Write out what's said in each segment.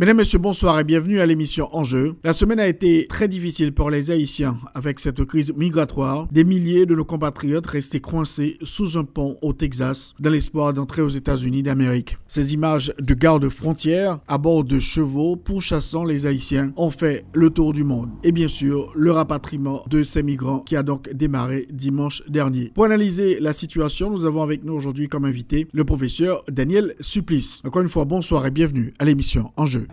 Mesdames, Messieurs, bonsoir et bienvenue à l'émission Enjeu. La semaine a été très difficile pour les Haïtiens avec cette crise migratoire. Des milliers de nos compatriotes restés coincés sous un pont au Texas dans l'espoir d'entrer aux États-Unis d'Amérique. Ces images de gardes frontières à bord de chevaux pourchassant les Haïtiens ont fait le tour du monde. Et bien sûr, le rapatriement de ces migrants qui a donc démarré dimanche dernier. Pour analyser la situation, nous avons avec nous aujourd'hui comme invité le professeur Daniel Supplice. Encore une fois, bonsoir et bienvenue à l'émission Enjeu.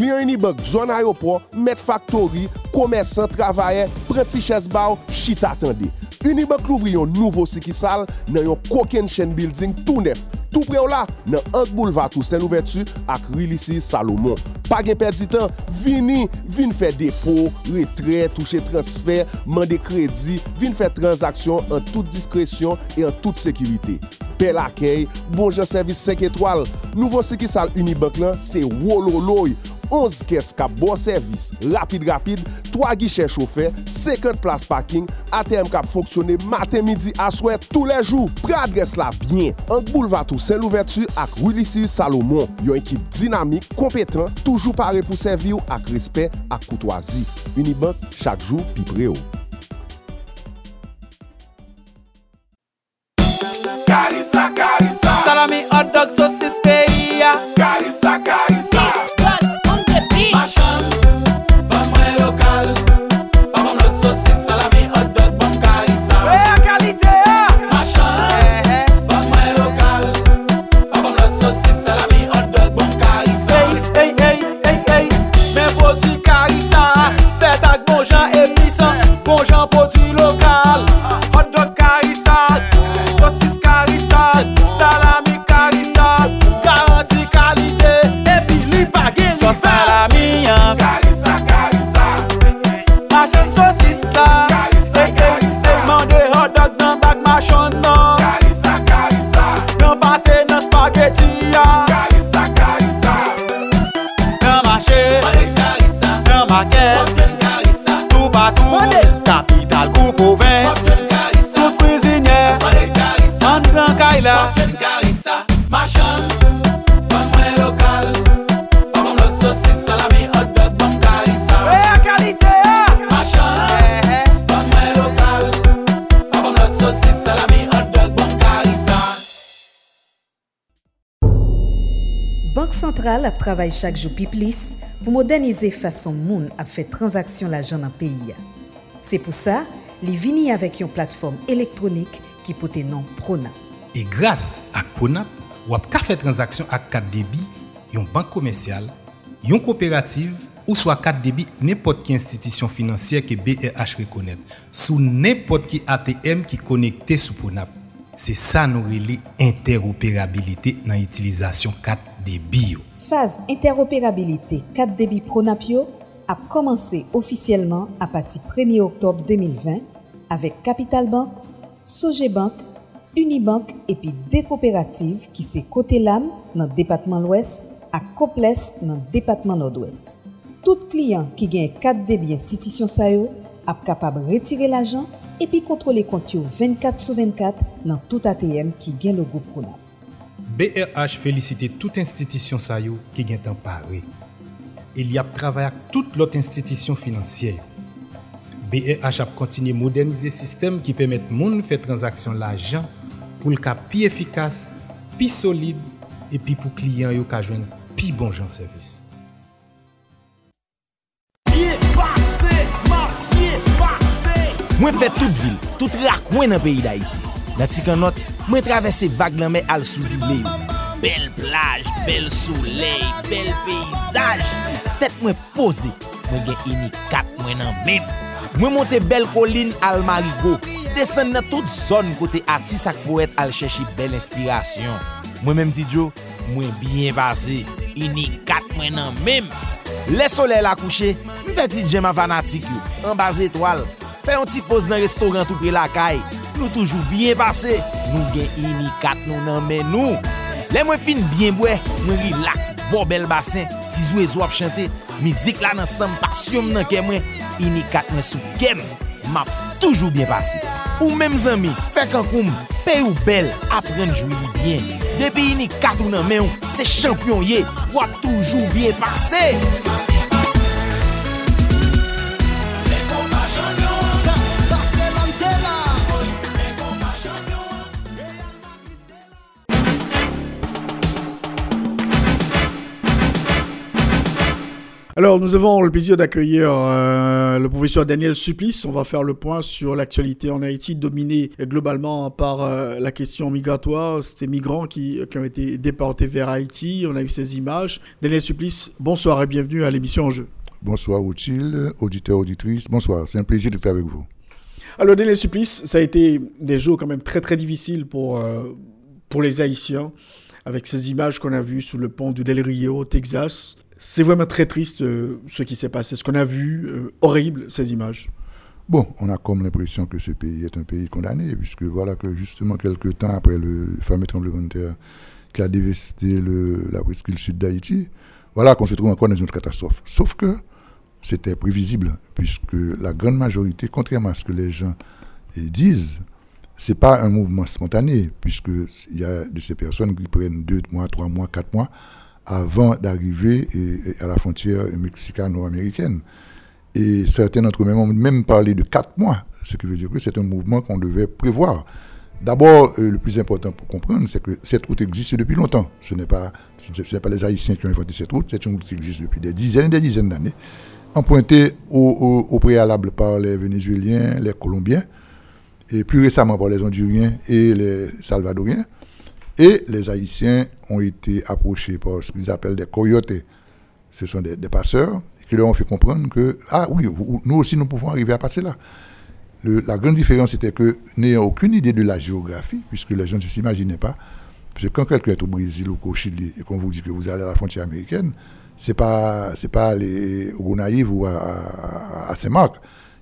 Kliyen inibok, zon ayopor, met faktori, komersan, travayen, prenti chesbaw, chita atende. Unibank louvri yon nouvo sikisal nan yon koken chen building tout nef. Tout pre ou la nan Ank Boulevard ou Sen Ouvertu ak Rilisi Salomon. Pa gen perdi tan, vini, vini fè depo, retre, touche transfer, mande kredi, vini fè transaksyon an tout diskresyon e an tout sekirite. Bel akey, bonjan servis 5 etwal, nouvo sikisal Unibank lan se wololoy. 11 kes kap bon servis, rapide-rapide, 3 guichè choufer, 50 plas parking, ATM kap fonksyonè matin, midi, aswe, tou le jou. Pre adres la byen, ank boulevatou sen louvertu ak Willisir Salomon. Yon ekip dinamik, kompetan, toujou pare pou servi ou ak respect ak koutwazi. Unibank, chak jou pi pre ou. Karisa, karisa Salami, hot dog, sosis, pe travay chak jou pi plis pou modernize fason moun ap fè transaksyon la jan nan peyi ya. Se pou sa, li vini avèk yon platform elektronik ki pote nan Prona. E grase ak Ponap, wap ka fè transaksyon ak kat debi, yon bank komersyal, yon kooperative, ou swa kat debi nepot ki institisyon finansyer ke BRH rekonèt, sou nepot ki ATM ki konekte sou Ponap. Se sa nou rele interoperabilite nan itilizasyon kat debi yo. Faz interoperabilite 4 débit Pronapio a commencé officiellement à partir 1 oktob 2020 avec Capital Bank, Soje Bank, Unibank epi de kooperative ki se kote lam nan Depatman l'Ouest ak koples nan Depatman Nord-Ouest. Tout kliyan ki gen 4 debi institisyon sa yo ap kapab retire l'ajan epi kontrole kont yo 24 sou 24 nan tout ATM ki gen logo pronap. BRH félicite toute institution Sayo qui est emparée. E Il y a travaillé avec toute l'autre institution financière. BRH a continué à moderniser le système qui permet aux gens de faire transaction l'argent pour le cas plus efficace, plus solide et puis pour les clients qui jouer plus bon genre service. Mwen fè tout vil, tout rak mwen nan peyi da iti. Nati kan not, mwen travesse vag nan men al souzi le. Bel plaj, bel souley, bel peyzaj. Tet mwen pose, mwen gen ini kat mwen nan men. Mwen monte bel kolin al marigo. Desen nan tout zon kote atis ak poet al cheshi bel inspirasyon. Mwen menm ti djo, mwen bien base. Inikat mwen nan men. Le soley la kouche, mwen feti djema fanatik yo. An base etwal. Fè yon ti pose nan restoran tout pre la kaye. nou toujou byen pase, nou gen imikat nou nan men nou. Le mwen fin byen bwe, mwen relax, bo bel basen, tizwe zo ap chante, mizik la nan sam paksyon nan ke mwen, imikat mwen sou kem, map toujou byen pase. Ou menm zami, fek an koum, pe ou bel, apren jwili byen. Depi imikat ou nan men ou, se champyon ye, wap toujou byen pase. Alors, nous avons le plaisir d'accueillir euh, le professeur Daniel Supplice. On va faire le point sur l'actualité en Haïti, dominée globalement par euh, la question migratoire. Ces migrants qui, qui, ont été déportés vers Haïti. On a eu ces images. Daniel Supplice, bonsoir et bienvenue à l'émission En Jeu. Bonsoir, Outil, auditeur, auditrice. Bonsoir, c'est un plaisir d'être avec vous. Alors, Daniel Supplice, ça a été des jours quand même très très difficiles pour, euh, pour les Haïtiens, avec ces images qu'on a vues sous le pont du Del Rio, au Texas. C'est vraiment très triste euh, ce qui s'est passé, ce qu'on a vu, euh, horrible ces images. Bon, on a comme l'impression que ce pays est un pays condamné, puisque voilà que justement quelques temps après le fameux tremblement de terre qui a dévasté le, la presqu'île sud d'Haïti, voilà qu'on se trouve encore dans une catastrophe. Sauf que c'était prévisible, puisque la grande majorité, contrairement à ce que les gens disent, c'est pas un mouvement spontané, puisqu'il y a de ces personnes qui prennent deux mois, trois mois, quatre mois avant d'arriver à la frontière mexicano-américaine. Et certains d'entre eux ont même parlé de quatre mois, ce qui veut dire que c'est un mouvement qu'on devait prévoir. D'abord, euh, le plus important pour comprendre, c'est que cette route existe depuis longtemps. Ce n'est pas, ce pas les Haïtiens qui ont inventé cette route, c'est une route qui existe depuis des dizaines et des dizaines d'années, empruntée au, préalable par les Vénézuéliens, les Colombiens, et plus récemment par les Honduriens et les Salvadoriens. Et les Haïtiens ont été approchés par ce qu'ils appellent des coyotes. Ce sont des, passeurs qui leur ont fait comprendre que, ah oui, nous aussi nous pouvons arriver à passer là. La grande différence était que n'ayant aucune idée de la géographie, puisque les gens ne s'imaginaient pas, parce que quand quelqu'un est au Brésil ou au Chili et qu'on vous dit que vous allez à la frontière américaine, c'est pas pas aller au Gonaïve ou à Saint-Marc.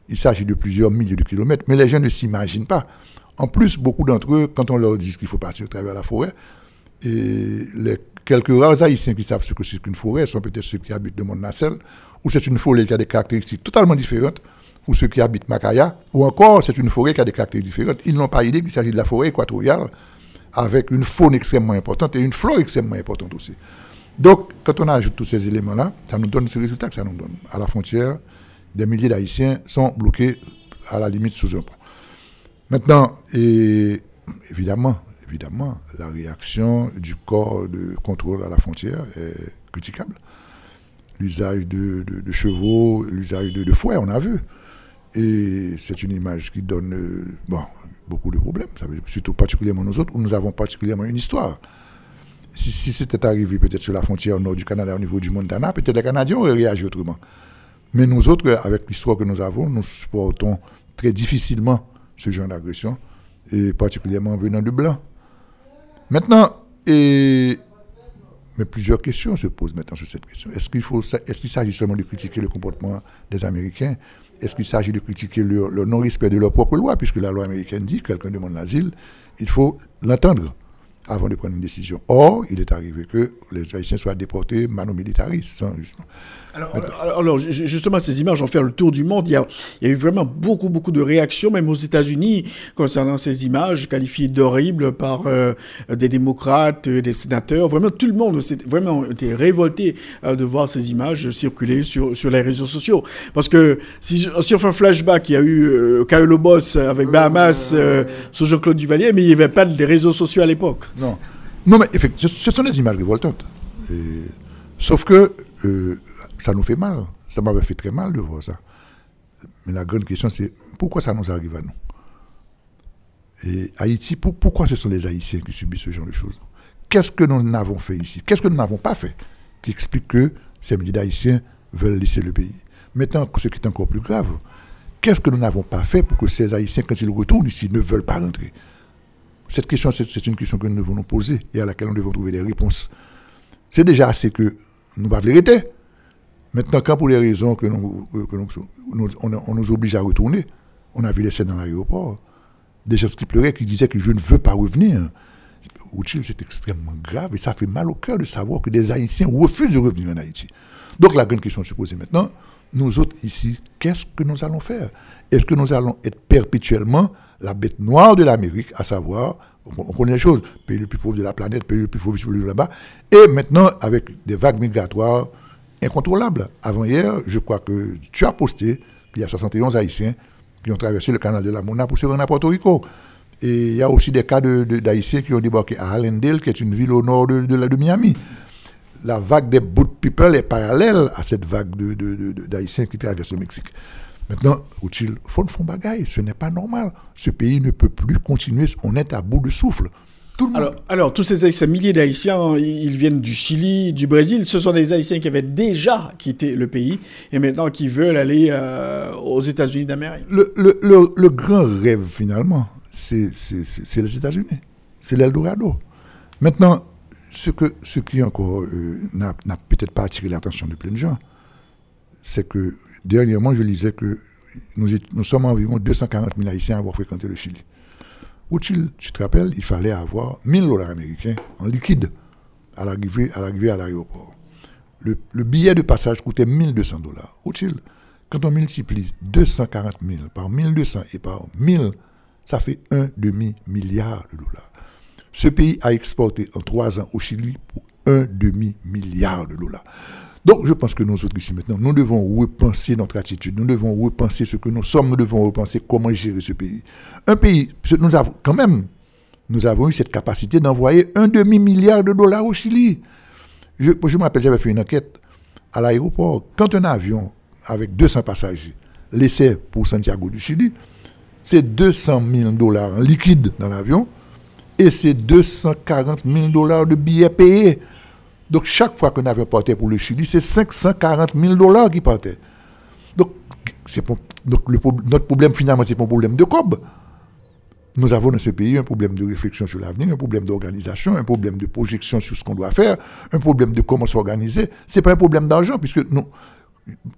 Il s'agit de plusieurs milliers de kilomètres, mais les gens ne s'imaginent pas. En plus, beaucoup d'entre eux, quand on leur dit qu'il faut passer au travers la forêt, et les quelques rares Haïtiens qui savent ce que c'est qu'une forêt sont peut-être ceux qui habitent de Mont-Nacelle, ou c'est une forêt qui a des caractéristiques totalement différentes, ou ceux qui habitent Macaya, ou encore c'est une forêt qui a des caractéristiques différentes. Ils n'ont pas idée qu'il s'agit de la forêt équatoriale, avec une faune extrêmement importante et une flore extrêmement importante aussi. Donc, quand on ajoute tous ces éléments-là, ça nous donne ce résultat que ça nous donne. À la frontière, des milliers d'Haïtiens sont bloqués à la limite sous un pont. Maintenant, évidemment, évidemment, la réaction du corps de contrôle à la frontière est critiquable. L'usage de, chevaux, l'usage de, de, fouets, on a vu. Et c'est une image qui donne euh, beaucoup de problèmes, surtout particulièrement nous autres, où nous avons particulièrement une histoire. Si, c'était arrivé peut-être sur la frontière nord du Canada, au niveau du Montana, peut-être les Canadiens auraient réagi autrement. Mais nous autres, avec l'histoire que nous avons, nous supportons très difficilement ce genre d'agression, et particulièrement venant de blanc. Maintenant, mais plusieurs questions se posent maintenant sur cette question. Est-ce qu'il est-ce s'agit seulement de critiquer le comportement des Américains? Est-ce qu'il s'agit de critiquer le, le non-respect de leur propre loi, puisque la loi américaine dit que quelqu'un demande l'asile, il faut l'entendre avant de prendre une décision. Or, il est arrivé que les Haïtiens soient déportés mano militaris, sans jugement. Alors, alors, alors, justement, ces images ont fait le tour du monde. Il y, a, il y a eu vraiment beaucoup, beaucoup de réactions, même aux États-Unis, concernant ces images qualifiées d'horribles par euh, des démocrates, des sénateurs. Vraiment, tout le monde s'est vraiment été révolté euh, de voir ces images circuler sur, sur les réseaux sociaux. Parce que si, si on fait un flashback, il y a eu euh, Boss avec Bahamas euh, sous Jean-Claude Duvalier, mais il n'y avait pas de réseaux sociaux à l'époque. Non. Non, mais effectivement, ce sont des images révoltantes. Et, sauf que euh, ça nous fait mal. Ça m'avait fait très mal de voir ça. Mais la grande question, c'est pourquoi ça nous arrive à nous? Et Haïti, pour, pourquoi ce sont les Haïtiens qui subissent ce genre de choses? Qu'est-ce que nous n'avons fait ici? Qu'est-ce que nous n'avons pas fait qui explique que ces milliers d'Haïtiens veulent laisser le pays? Maintenant, ce qui est encore plus grave, qu'est-ce que nous n'avons pas fait pour que ces Haïtiens, quand ils retournent ici, ne veulent pas rentrer? Cette question, c'est une question que nous devons nous poser et à laquelle nous devons trouver des réponses. C'est déjà assez que nous pas vérité. Maintenant, quand pour les raisons que, nous, on, nous oblige à retourner, on a vu les scènes dans l'aéroport, des gens qui pleuraient, qui disaient que je ne veux pas revenir. c'est extrêmement grave et ça fait mal au cœur de savoir que des Haïtiens refusent de revenir en Haïti. Donc la grande question se poser maintenant, nous autres ici, qu'est-ce que nous allons faire? Est-ce que nous allons être perpétuellement la bête noire de l'Amérique, à savoir, on, connaît les choses, pays le plus pauvre de la planète, pays le plus pauvre là-bas, et maintenant avec des vagues migratoires incontrôlables. Avant hier, je crois que tu as posté qu'il y a 71 Haïtiens qui ont traversé le canal de la Mona pour se rendre à Porto Rico. Et il y a aussi des cas d'Haïtiens qui ont débarqué à Allendale, qui est une ville au nord de, de Miami la vague des boot people est parallèle à cette vague d'Haïtiens de, qui traversent le Mexique. Maintenant, il faut font bagaille, ce n'est pas normal. Ce pays ne peut plus continuer, on est à bout de souffle. alors, alors, tous ces, ces milliers d'Haïtiens, ils viennent du Chili, du Brésil. Ce sont des Haïtiens qui avaient déjà quitté le pays et maintenant qui veulent aller euh, aux États-Unis d'Amérique. Le, le, le, le, grand rêve, finalement, c'est les États-Unis. C'est l'Eldorado. Maintenant, ce, que, ce qui encore euh, n'a peut-être pas attiré l'attention de plein de gens, c'est que dernièrement, je lisais que nous, sommes environ 240 000 Haïtiens à avoir fréquenté le Chili. Au tu te rappelles, il fallait avoir 1000 dollars américains en liquide à l'arrivée à l'aéroport. Le, le, billet de passage coûtait 1200 dollars. Au Chili, quand on multiplie 240 000 par 1200 et par 1000, ça fait un demi-milliard de dollars. Ce pays a exporté en trois ans au Chili pour un demi-milliard de dollars. Donc, je pense que nous autres ici maintenant, nous devons repenser notre attitude, nous devons repenser ce que nous sommes, nous devons repenser comment gérer ce pays. Un pays, nous avons quand même, nous avons eu cette capacité d'envoyer un demi-milliard de dollars au Chili. Je, je me rappelle, j'avais fait une enquête à l'aéroport. Quand un avion avec 200 passagers laissait pour Santiago du Chili, c'est 200 000 dollars en liquide dans l'avion et c'est 240 000 dollars de billets payés. Donc chaque fois qu'on avait porté pour le Chili, c'est 540 000 dollars qui partaient. Donc, notre problème finalement, c'est pas un problème de cob. Nous avons dans ce pays un problème de réflexion sur l'avenir, un problème d'organisation, un problème de projection sur ce qu'on doit faire, un problème de comment s'organiser. Ce n'est pas un problème d'argent, puisque nous,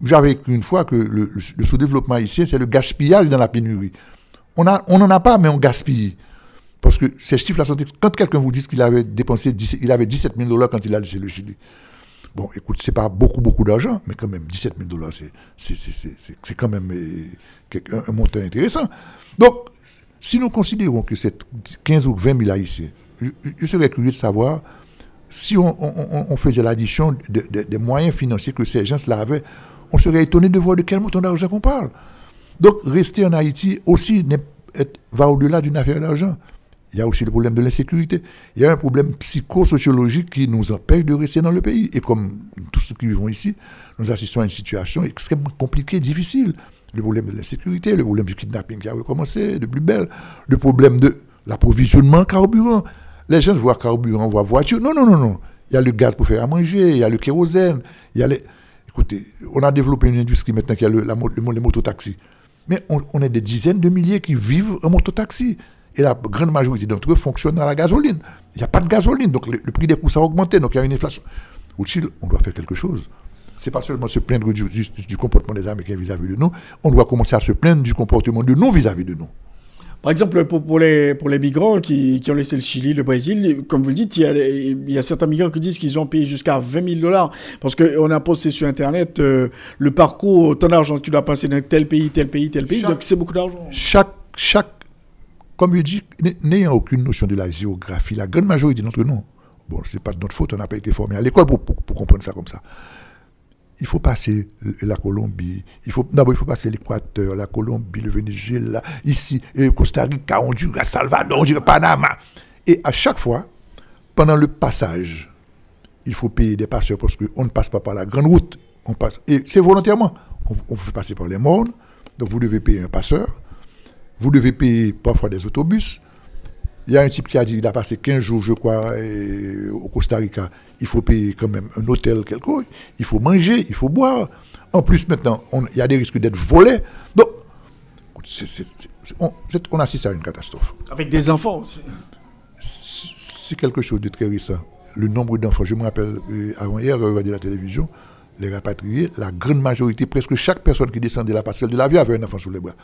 j'avais écrit une fois que le, sous-développement ici, c'est le gaspillage dans la pénurie. On n'en on a pas, mais on gaspille. Parce que ces chiffres-là sont. Quand quelqu'un vous dit qu'il avait dépensé il avait 17 000 dollars quand il a laissé le Chili. Bon, écoute, c'est pas beaucoup, beaucoup d'argent, mais quand même, 17 000 dollars, c'est quand même euh, un, montant intéressant. Donc, si nous considérons que c'est 15 ou 20 000 haïtiens, je, serais curieux de savoir si on, faisait l'addition des moyens financiers que ces gens-là avaient, on serait étonné de voir de quel montant d'argent qu'on parle. Donc, rester en Haïti aussi va au-delà d'une affaire d'argent. Il y a aussi le problème de l'insécurité. Il y a un problème psychosociologique qui nous empêche de rester dans le pays. Et comme tous ceux qui vivent ici, nous assistons à une situation extrêmement compliquée, difficile. Le problème de l'insécurité, le problème du kidnapping qui a recommencé, de plus belle, le problème de l'approvisionnement carburant. Les gens voient carburant, voient voiture. Non, non, non, non. Il y a le gaz pour faire à manger, il y a le kérosène, il y a les... Écoutez, on a développé une industrie maintenant qui a le, la, mototaxis. Mais on, on est des dizaines de milliers qui vivent en mototaxi. Et la grande majorité d'entre eux fonctionnent à la gasoline. Il n'y a pas de gasoline, donc le, prix des coûts a augmenté, donc il y a une inflation. Au Chili, on doit faire quelque chose. Ce n'est pas seulement se plaindre du, du, comportement des Américains vis-à-vis de nous, on doit commencer à se plaindre du comportement de nous vis-à-vis de nous. Par exemple, pour, les, pour les migrants qui, qui, ont laissé le Chili, le Brésil, comme vous le dites, il y a, il y a certains migrants qui disent qu'ils ont payé jusqu'à 20 000 dollars. Parce qu'on a posté sur Internet euh, le parcours, tant d'argent que tu dois passer dans tel pays, tel pays, tel pays. donc c'est beaucoup d'argent. Chaque, chaque comme je dis, n'ayant aucune notion de la géographie, la grande majorité d'entre nous, bon, ce n'est pas de notre faute, on n'a pas été formé à l'école pour, comprendre ça comme ça. Il faut passer la Colombie, il faut, d'abord il faut passer l'Équateur, la Colombie, le Venezuela, ici, Costa Rica, Honduras, Salvador, Panama. Et à chaque fois, pendant le passage, il faut payer des passeurs parce qu'on ne passe pas par la grande route. On passe, et c'est volontairement. On, on fait passer par les mornes, donc vous devez payer un passeur vous devez payer parfois des autobus. Il y a un type qui a dit qu'il a passé 15 jours, je crois, au Costa Rica. Il faut payer quand même un hôtel quelque Il faut manger, il faut boire. En plus, maintenant, il y a des risques d'être volés. Donc, on, assiste à une catastrophe. Avec des enfants aussi. C'est quelque chose de très récent. Le nombre d'enfants, je me rappelle, euh, avant-hier, regardé la télévision, les rapatriés, la grande majorité, presque chaque personne qui descendait la passerelle de l'avion avait un enfant sous les bras.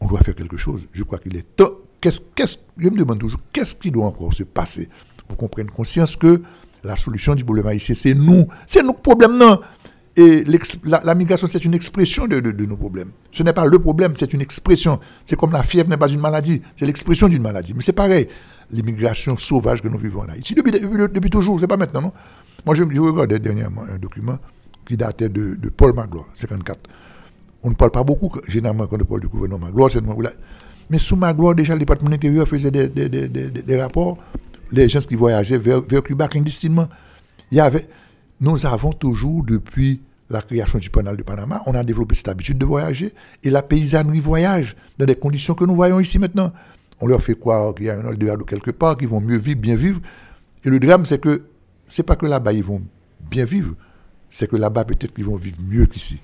On doit faire quelque chose. Je crois qu'il est temps. Je me demande toujours, qu'est-ce qui doit encore se passer pour qu'on prenne conscience que la solution du problème haïtien, c'est nous. C'est nos problèmes, non? Et la, migration, c'est une expression de, nos problèmes. Ce n'est pas le problème, c'est une expression. C'est comme la fièvre n'est pas une maladie, c'est l'expression d'une maladie. Mais c'est pareil, l'immigration sauvage que nous vivons en Haïti. Depuis, toujours, c'est pas maintenant, non? Moi, je, je, regardais dernièrement un document qui datait de, Paul Magloire, 54. On ne parle pas beaucoup, généralement, quand on parle du gouvernement Magloire, c'est Mais sous Magloire, déjà, le département intérieur faisait des, des, des, des rapports les gens qui voyageaient vers, Cuba clandestinement. Il y avait, nous avons toujours, depuis la création du canal de Panama, on a développé cette habitude de voyager et la paysannerie voyage dans des conditions que nous voyons ici maintenant. On leur fait croire qu'il y a un Eldorado quelque part, qu'ils vont mieux vivre, bien vivre. Et le drame, c'est que c'est pas que là-bas ils vont bien vivre, c'est que là-bas peut-être qu'ils vont vivre mieux qu'ici.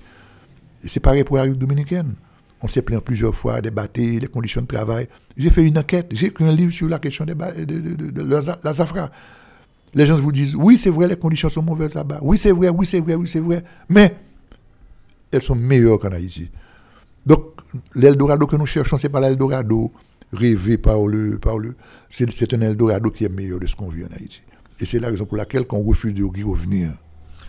Et c'est pareil pour la République dominicaine. On s'est plaint plusieurs fois des des conditions de travail. J'ai fait une enquête, j'ai écrit un livre sur la question des de, de, de, la Zafra. Les gens vous disent, oui, c'est vrai, les conditions sont mauvaises là-bas. Oui, c'est vrai, oui, c'est vrai, oui, c'est vrai. Mais elles sont meilleures qu'en Haïti. Donc, l'Eldorado que nous cherchons, ce n'est pas l'Eldorado rêvé par le. Par le c'est un Eldorado qui est meilleur de ce qu'on vit en Haïti. Et c'est la raison pour laquelle on refuse de revenir.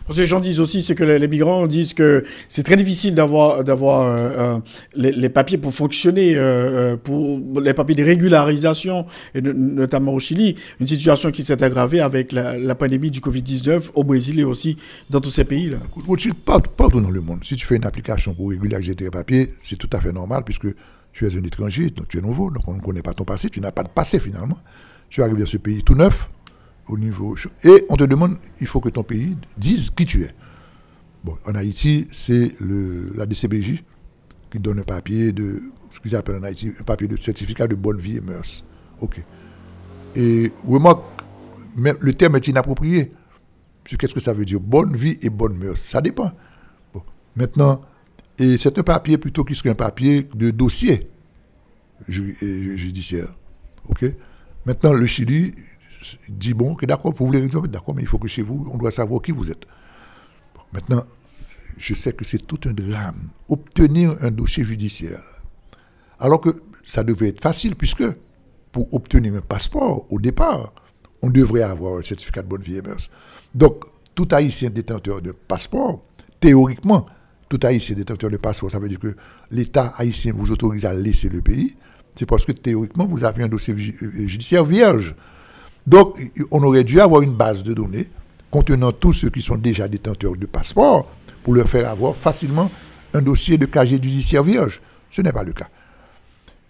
Parce que les gens disent aussi, c'est que les, migrants disent que c'est très difficile d'avoir d'avoir euh, euh, les, papiers pour fonctionner, euh, pour les papiers de régularisation, notamment au Chili, une situation qui s'est aggravée avec la, pandémie du Covid-19 au Brésil et aussi dans tous ces pays-là. Partout dans le monde, si tu fais une application pour régulariser tes papiers, c'est tout à fait normal puisque tu es un étranger, donc tu es nouveau, donc on ne connaît pas ton passé, tu n'as pas de passé finalement. Tu arrives dans ce pays tout neuf, au niveau. Et on te demande, il faut que ton pays dise qui tu es. Bon, en Haïti, c'est la DCBJ qui donne un papier de, ce qu'ils appellent en Haïti, un papier de certificat de bonne vie et mœurs. OK. Et remarque, le terme est inapproprié. Qu'est-ce que ça veut dire? Bonne vie et bonne mœurs. Ça dépend. Bon. Maintenant, et c'est un papier plutôt qu'il serait un papier de dossier judiciaire. OK Maintenant, le Chili, dit bon, que d'accord, vous voulez résoudre, d'accord, mais il faut que chez vous, on doit savoir qui vous êtes. maintenant, je sais que c'est tout un drame. Obtenir un dossier judiciaire, alors que ça devait être facile, puisque pour obtenir un passeport, au départ, on devrait avoir un certificat de bonne vie et mœurs. Donc, tout haïtien détenteur de passeport, théoriquement, tout haïtien détenteur de passeport, ça veut dire que l'État haïtien vous autorise à laisser le pays, c'est parce que théoriquement, vous avez un dossier judiciaire vierge. Donc, on aurait dû avoir une base de données contenant tous ceux qui sont déjà détenteurs de passeport pour leur faire avoir facilement un dossier de casier judiciaire vierge. Ce n'est pas le cas.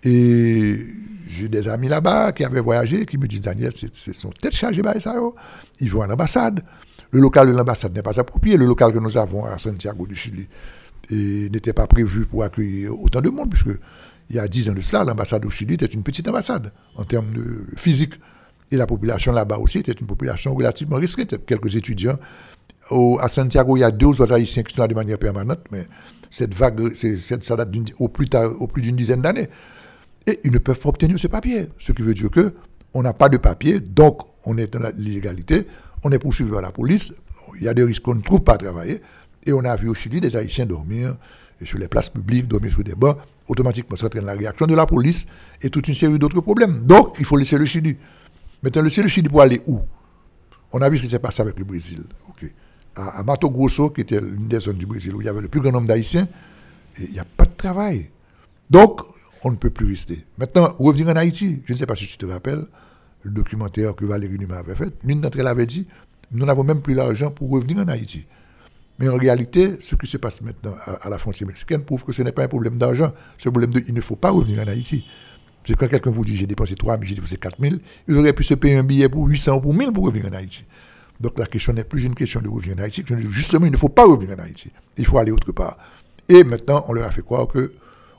Et j'ai des amis là-bas qui avaient voyagé, qui me disent, Daniel, c'est son tête chargée par ça. Ils vont à l'ambassade. Le local de l'ambassade n'est pas approprié. Le local que nous avons à Santiago du Chili n'était pas prévu pour accueillir autant de monde, puisque il y a dix ans de cela, l'ambassade du Chili était une petite ambassade en termes de physique. Et la population là-bas aussi était une population relativement restreinte. Quelques étudiants. Au, à Santiago, il y a deux autres Haïtiens qui sont là de manière permanente, mais cette vague, ça date au plus, au plus d'une dizaine d'années. Et ils ne peuvent pas obtenir ce papier. Ce qui veut dire que on n'a pas de papier, donc on est dans l'illégalité, on est poursuivi par la police, il y a des risques qu'on ne trouve pas à travailler. Et on a vu au Chili des Haïtiens dormir sur les places publiques, dormir sur des bancs. Automatiquement, ça entraîne la réaction de la police et toute une série d'autres problèmes. Donc, il faut laisser le Chili. Maintenant, le Chili pour aller où? On a vu ce qui s'est passé avec le Brésil. À, Mato Grosso, qui était l'une des zones du Brésil où il y avait le plus grand nombre d'Haïtiens, il n'y a pas de travail. Donc, on ne peut plus rester. Maintenant, revenir en Haïti, je ne sais pas si tu te rappelles, le documentaire que Valérie Numa avait fait, l'une d'entre elles avait dit, nous n'avons même plus l'argent pour revenir en Haïti. Mais en réalité, ce qui se passe maintenant à, la frontière mexicaine prouve que ce n'est pas un problème d'argent, c'est problème de il ne faut pas revenir en Haïti. C'est quand quelqu'un vous dit j'ai dépensé 3 000, j'ai dépensé 4 000, il aurait pu se payer un billet pour 800 ou pour 1000 pour revenir en Haïti. Donc la question n'est plus une question de revenir en Haïti. Justement, il ne faut pas revenir en Haïti. Il faut aller autre part. Et maintenant, on leur a fait croire que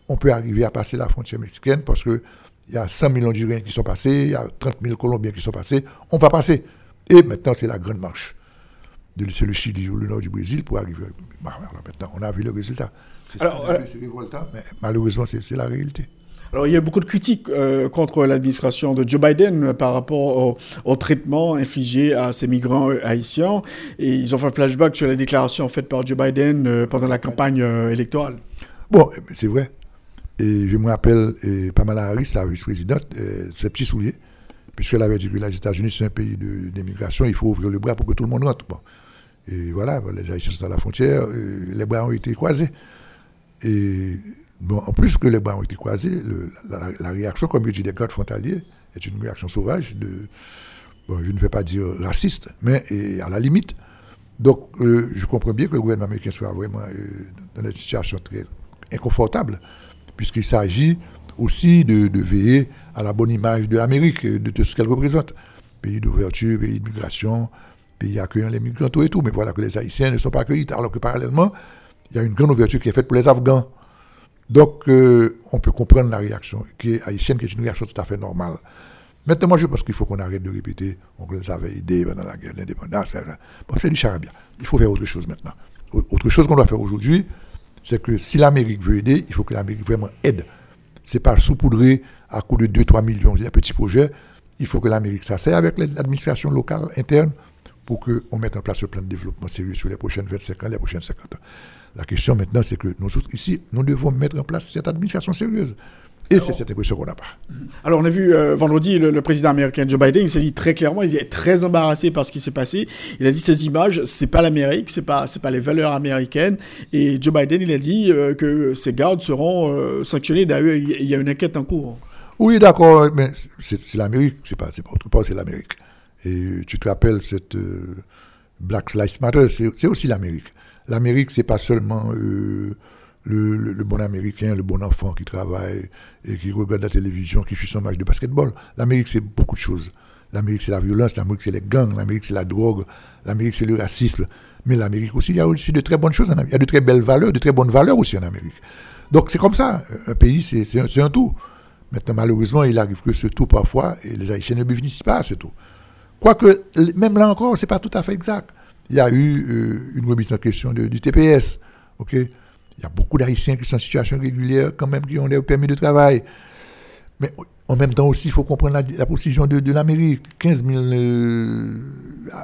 on peut arriver à passer la frontière mexicaine parce qu'il y a 100 000 Honduriens qui sont passés, il y a 30 000 Colombiens qui sont passés. On va passer. Et maintenant, c'est la grande marche. de laisser le Chili ou le nord du Brésil pour arriver. Bah, alors maintenant, on a vu le résultat. C'est révoltant, mais malheureusement, c'est la réalité. Alors, il y a beaucoup de critiques euh, contre l'administration de Joe Biden euh, par rapport au, traitement infligé à ces migrants euh, haïtiens. Et ils ont fait un flashback sur la déclaration faite par Joe Biden pendant la campagne électorale. Bon, c'est vrai. Et je me rappelle, et Pamela Harris, la vice-présidente, ses petits souliers, puisqu'elle avait dit que les États-Unis, c'est un pays d'immigration, il faut ouvrir le bras pour que tout le monde rentre. Et voilà, les Haïtiens sont à la frontière, les bras ont été croisés. Et En plus que les bras ont été croisés, la, réaction, comme je dis, des gardes frontaliers est une réaction sauvage, je ne vais pas dire raciste, mais à la limite. Donc, euh, je comprends bien que le gouvernement américain soit vraiment euh, dans une situation très inconfortable, puisqu'il s'agit aussi de, veiller à la bonne image de l'Amérique, de tout ce qu'elle représente. Pays d'ouverture, pays d'immigration, pays accueillant les migrants, tout et tout. Mais voilà que les Haïtiens ne sont pas accueillis, alors que parallèlement, il y a une grande ouverture qui est faite pour les Afghans. Donc, euh, on peut comprendre la réaction qui est haïtienne, qui est une réaction tout à fait normale. Maintenant, moi, je pense qu'il faut qu'on arrête de répéter on les avait aidés pendant la guerre l'indépendance. Bon, c'est du charabia. Il faut faire autre chose maintenant. Autre chose qu'on doit faire aujourd'hui, c'est que si l'Amérique veut aider, il faut que l'Amérique vraiment aide. C'est pas saupoudrer à coup de 2-3 millions de petits projets. Il faut que l'Amérique s'asseye avec l'administration locale interne pour qu'on mette en place un plan de développement sérieux sur les prochaines 25 ans, les prochaines 50 ans. La question maintenant, c'est que nous autres ici, nous devons mettre en place cette administration sérieuse. Et c'est cette impression qu'on n'a pas. Alors, on a vu euh, vendredi le, président américain Joe Biden, il s'est dit très clairement, il est très embarrassé par ce qui s'est passé. Il a dit ces images, c'est pas l'Amérique, c'est pas, c'est pas les valeurs américaines. Et Joe Biden, il a dit euh, que ces gardes seront euh, sanctionnés. D'ailleurs, il y a une enquête en cours. Oui, d'accord, mais c'est, l'Amérique, c'est pas, c'est pas autre part, c'est l'Amérique. Et tu te rappelles cette Black Lives Matter, c'est aussi l'Amérique l'Amérique, c'est pas seulement euh, le, bon Américain, le bon enfant qui travaille et qui regarde la télévision, qui fait son match de basketball. L'Amérique, c'est beaucoup de choses. L'Amérique, c'est la violence, l'Amérique, c'est les gangs, l'Amérique, c'est la drogue, l'Amérique, c'est le racisme. Mais l'Amérique aussi, il y a aussi de très bonnes choses en Amérique. Il y a de très belles valeurs, de très bonnes valeurs aussi en Amérique. Donc c'est comme ça. Un pays, c'est un, un, tout. Maintenant, malheureusement, il arrive que ce tout parfois, et les Haïtiens ne bénéficient pas à ce tout. Quoique, même là encore, c'est pas tout à fait exact il y a eu euh, une remise en question du TPS. il y a beaucoup d'Haïtiens qui sont en situation régulière, quand même, qui ont des permis de travail. Mais en même temps aussi, il faut comprendre la, position de, l'Amérique. 15 000 euh,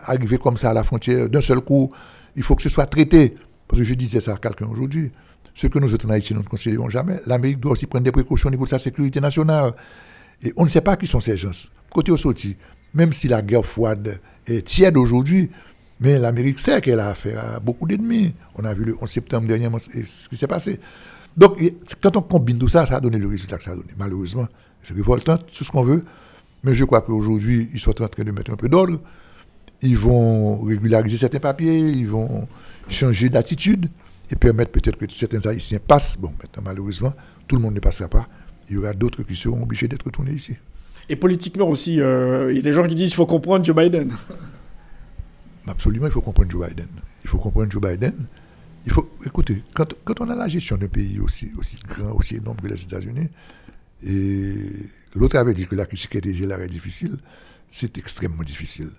arrivés comme ça à la frontière d'un seul coup, il faut que ce soit traité. Parce que je disais ça à quelqu'un aujourd'hui. Ce que nous autres en Haïti, nous ne considérons jamais. L'Amérique doit aussi prendre des précautions au niveau de sa sécurité nationale. Et on ne sait pas qui sont ces gens. Côté au sorti, même si la guerre froide est tiède aujourd'hui, mais l'Amérique sait qu'elle a affaire à beaucoup d'ennemis. On a vu le 11 septembre dernièrement ce qui s'est passé. Donc, quand on combine tout ça, ça a donné le résultat que ça a donné. Malheureusement, c'est révoltant, tout ce qu'on veut. Mais je crois qu'aujourd'hui, ils sont en train de mettre un peu d'ordre. Ils vont régulariser certains papiers, ils vont changer d'attitude et permettre peut-être que certains Haïtiens passent. Bon, maintenant, malheureusement, tout le monde ne passera pas. Il y aura d'autres qui seront obligés d'être retournés ici. Et politiquement aussi, euh, il y a des gens qui disent qu'il faut comprendre Joe Biden. Absolument, il faut comprendre Joe Biden. Il faut comprendre Joe Biden. Il faut, écoutez, quand, on a la gestion d'un pays aussi, grand, aussi énorme que les États-Unis, et l'autre avait dit que la critique était est difficile, c'est extrêmement difficile.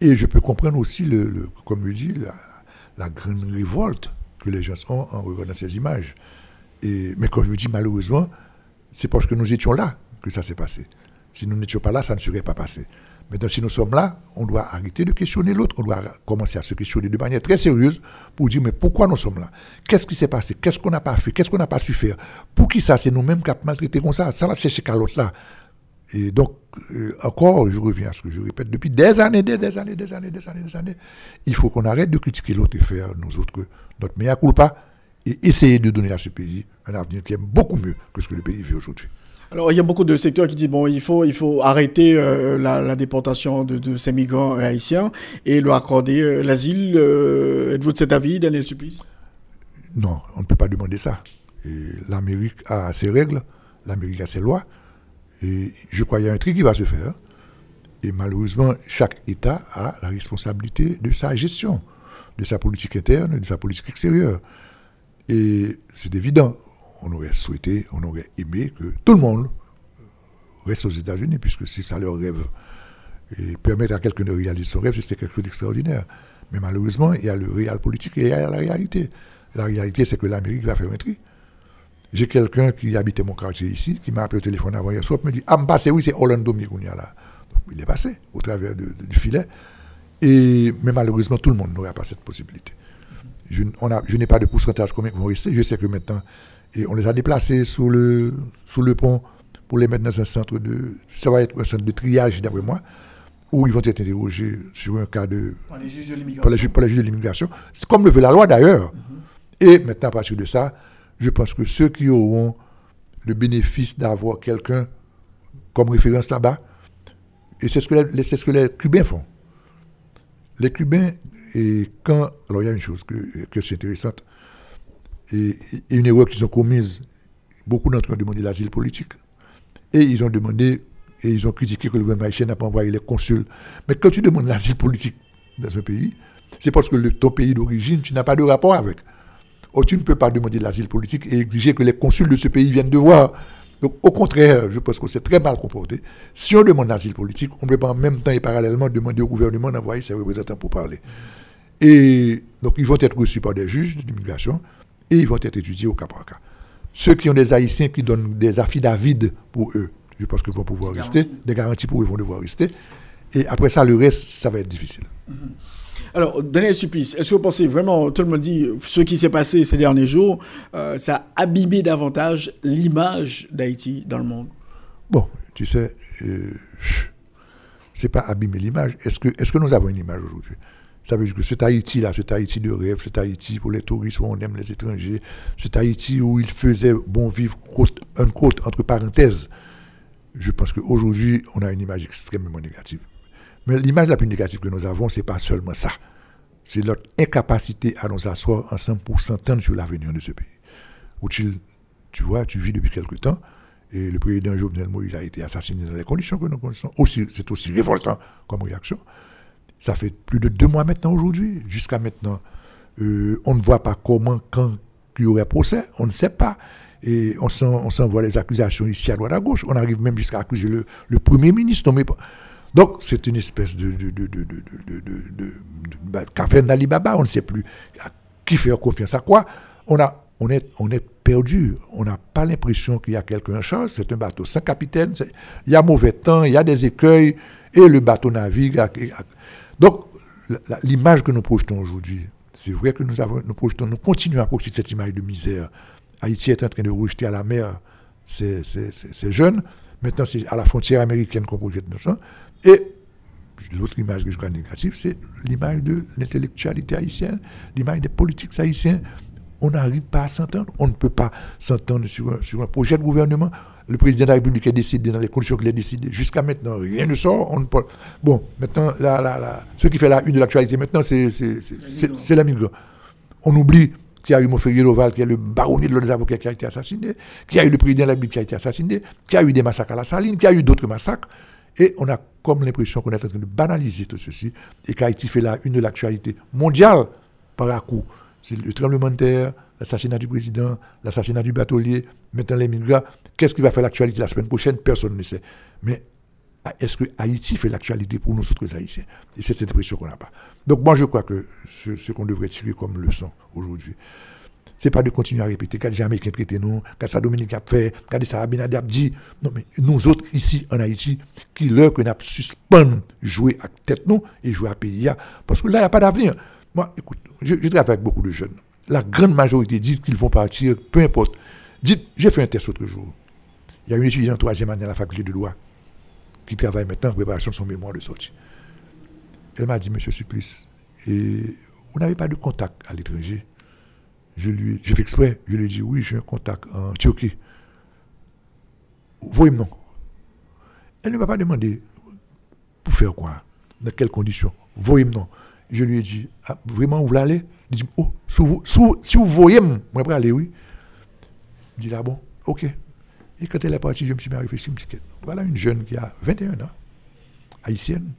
Et je peux comprendre aussi, le, comme je dis, la, la, grande révolte que les gens ont en regardant ces images. Et, mais comme je dis, malheureusement, c'est parce que nous étions là que ça s'est passé. Si nous n'étions pas là, ça ne serait pas passé. Maintenant, si nous sommes là, on doit arrêter de questionner l'autre, on doit commencer à se questionner de manière très sérieuse pour dire, mais pourquoi nous sommes là? Qu'est-ce qui s'est passé? Qu'est-ce qu'on n'a pas fait? Qu'est-ce qu'on n'a pas su faire? Pour qui ça? C'est nous-mêmes qui avons maltraité comme ça, sans la chercher qu'à l'autre là. Et donc, euh, encore, je reviens à ce que je répète depuis des années, des, années, des années, des années, des années. Il faut qu'on arrête de critiquer l'autre et faire, nous autres, notre meilleur culpa et essayer de donner à ce pays un avenir qui est beaucoup mieux que ce que le pays vit aujourd'hui. Alors, il y a beaucoup de secteurs qui disent bon, il faut, il faut arrêter euh, la, déportation de, ces migrants haïtiens et leur accorder euh, l'asile. Euh, êtes-vous de cet avis, Daniel Supplice? Non, on ne peut pas demander ça. L'Amérique a ses règles, l'Amérique a ses lois, et je crois qu'il y a un truc qui va se faire. Et malheureusement, chaque État a la responsabilité de sa gestion, de sa politique interne, de sa politique extérieure. Et c'est évident, on aurait souhaité, on aurait aimé que tout le monde reste aux États-Unis, puisque c'est ça leur rêve. Et permettre à quelqu'un de réaliser son rêve, c'était quelque chose d'extraordinaire. Mais malheureusement, il y a le réel politique et il y a la réalité. La réalité, c'est que l'Amérique va faire un tri. J'ai quelqu'un qui habitait mon quartier ici, qui m'a appelé au téléphone avant hier soir, me dit Ah, me passé, oui, c'est Orlando Migounia là. il est passé au travers du filet. Et, mais malheureusement, tout le monde n'aura pas cette possibilité. Je, je n'ai pas de pourcentage combien vont rester. Je sais que maintenant, et on les a déplacés sous le, sous le pont pour les mettre dans un centre de. Ça va être un centre de triage, d'après moi, où ils vont être interrogés sur un cas de. Pour les juges de l'immigration. Pour les, juges de l'immigration. C'est comme le veut la loi d'ailleurs. Mm-hmm. Et maintenant, à partir de ça, je pense que ceux qui auront le bénéfice d'avoir quelqu'un comme référence là-bas, et c'est ce, que les, ce que les Cubains font. Les Cubains, et quand. Alors, il y a une chose que, que c'est intéressante, et, une erreur qu'ils ont commise, beaucoup d'entre eux ont demandé l'asile politique. Et ils ont demandé, et ils ont critiqué que le gouvernement haïtien n'a pas envoyé les consuls. Mais quand tu demandes l'asile politique dans un pays, c'est parce que ton pays d'origine, tu n'as pas de rapport avec. Or, tu ne peux pas demander l'asile politique et exiger que les consuls de ce pays viennent de voir. Donc, au contraire, je pense que c'est très mal comporté. Si on demande l'asile politique, on ne peut pas en même temps et parallèlement demander au gouvernement d'envoyer ses représentants pour parler. Et donc, ils vont être reçus par des juges d'immigration et ils vont être étudiés au cas par cas. Ceux qui ont des Haïtiens qui donnent des affidavits pour eux, je pense qu'ils vont pouvoir rester, des garanties pour eux vont devoir rester. Et après ça, le reste, ça va être difficile. Mm-hmm. Alors, Daniel Supplice, est-ce que vous pensez vraiment, tout le monde dit, ce qui s'est passé ces derniers jours, euh, ça a abîmé davantage l'image d'Haïti dans le monde? Bon, tu sais, euh, c'est pas abîmer l'image. Est-ce que, est que nous avons une image aujourd'hui? Ça veut dire que cet Haïti-là, cet Haïti de rêve, cet Haïti pour les touristes où on aime les étrangers, cet Haïti où il faisait bon vivre un côte, entre parenthèses, je pense qu'aujourd'hui, on a une image extrêmement négative. Mais l'image la plus négative que nous avons, ce n'est pas seulement ça. C'est notre incapacité à nous asseoir ensemble pour s'entendre sur l'avenir de ce pays. Tu, tu vois, tu vis depuis quelque temps, et le président Jovenel Moïse a été assassiné dans les conditions que nous connaissons. c'est aussi révoltant comme réaction. Ça fait plus de deux mois maintenant aujourd'hui. Jusqu'à maintenant, euh, on ne voit pas comment, quand il y aurait procès. On ne sait pas. Et on s'envoie les accusations ici à droite à gauche. On arrive même jusqu'à accuser le, Premier ministre donc, c'est une espèce de, de, de, de, de, caverne d'Ali Baba, on ne sait plus qui fait confiance à quoi. On, a, on, est, on est perdu, on n'a pas l'impression qu'il y a quelqu'un en charge, c'est un bateau sans capitaine, il y a mauvais temps, il y a des écueils, et le bateau navigue. Donc, l'image que nous projetons aujourd'hui, c'est vrai que nous, avons, nous, projetons, nous continuons à projeter cette image de misère. Haïti est en train de rejeter à la mer ces, jeunes. Maintenant, c'est à la frontière américaine qu'on projette nos sang. Et l'autre image que je crois négative, c'est l'image de l'intellectualité haïtienne, l'image des politiques haïtiens. On n'arrive pas à s'entendre. On ne peut pas s'entendre sur un projet de gouvernement. Le président de la République est décidé dans les conditions qu'il est décidé. Jusqu'à maintenant, rien ne sort. On ne peut... Bon, maintenant, la, la, ce qui fait la une de l'actualité maintenant, c'est la migrant. On oublie qu'il y a eu Montferrier Loval, qui est le baronnier de l'ordre des avocats qui a été assassiné, qu'il y a eu le président de la République qui a été assassiné, qu'il y a eu des massacres à la saline, qu'il y a eu d'autres massacres. Et on a comme l'impression qu'on est en train de banaliser tout ceci et qu'Haïti fait là une de l'actualité mondiale par à coup. C'est le tremblement de terre, l'assassinat du président, l'assassinat du batelier, maintenant les migrants. Qu'est-ce qui va faire l'actualité la semaine prochaine Personne ne sait. Mais est-ce que Haïti fait l'actualité pour nous autres Haïtiens? Et c'est cette impression qu'on n'a pas. Donc moi je crois que ce, qu'on devrait tirer comme leçon aujourd'hui, c'est pas de continuer à répéter quand les Américains traitent nous, quand ça Dominique a fait, quand ça Abinadi a dit. Non, mais nous autres, ici, en Haïti, qui l'heure que nous suspend jouer à tête nous et jouer à pays, parce que là, il n'y a pas d'avenir. Moi, écoute, je, travaille avec beaucoup de jeunes. La grande majorité disent qu'ils vont partir, peu importe. Dites, j'ai fait un test l'autre jour. Il y a une étudiante en troisième année à la faculté de droit qui travaille maintenant en préparation de son mémoire de sortie. Elle m'a dit, Monsieur Supplice, vous n'avez pas de contact à l'étranger je lui, j'ai fait exprès, je lui ai dit oui, j'ai un contact en Turquie. Voyez-moi. Elle ne m'a pas demandé pour faire quoi, dans quelles conditions. Voyez-moi. Je lui ai dit, ah, vraiment, vous voulez aller? Il dit, oh, si vous, voyez, moi, je aller, oui. Je dis, là, bon, ok. Et quand elle est partie, je me suis mis à réfléchir, voilà une jeune qui a 21 ans, haïtienne,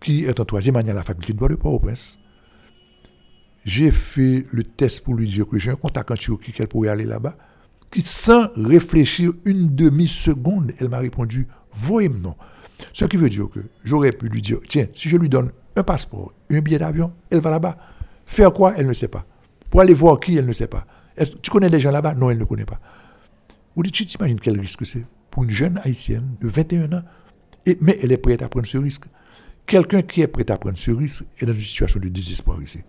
qui est en troisième année à la faculté de droit de Port-au-Prince j'ai fait le test pour lui dire que j'ai un contact en Turquie, qu'elle pourrait aller là-bas, qui sans réfléchir une demi-seconde, elle m'a répondu, voyez-moi non. Ce qui veut dire que j'aurais pu lui dire, tiens, si je lui donne un passeport, un billet d'avion, elle va là-bas. Faire quoi Elle ne sait pas. Pour aller voir qui Elle ne sait pas. tu connais des gens là-bas? Non, elle ne connaît pas. Dites, tu t'imagines quel risque c'est pour une jeune haïtienne de 21 ans, mais elle est prête à prendre ce risque. Quelqu'un qui est prêt à prendre ce risque est dans une situation de désespoir ici.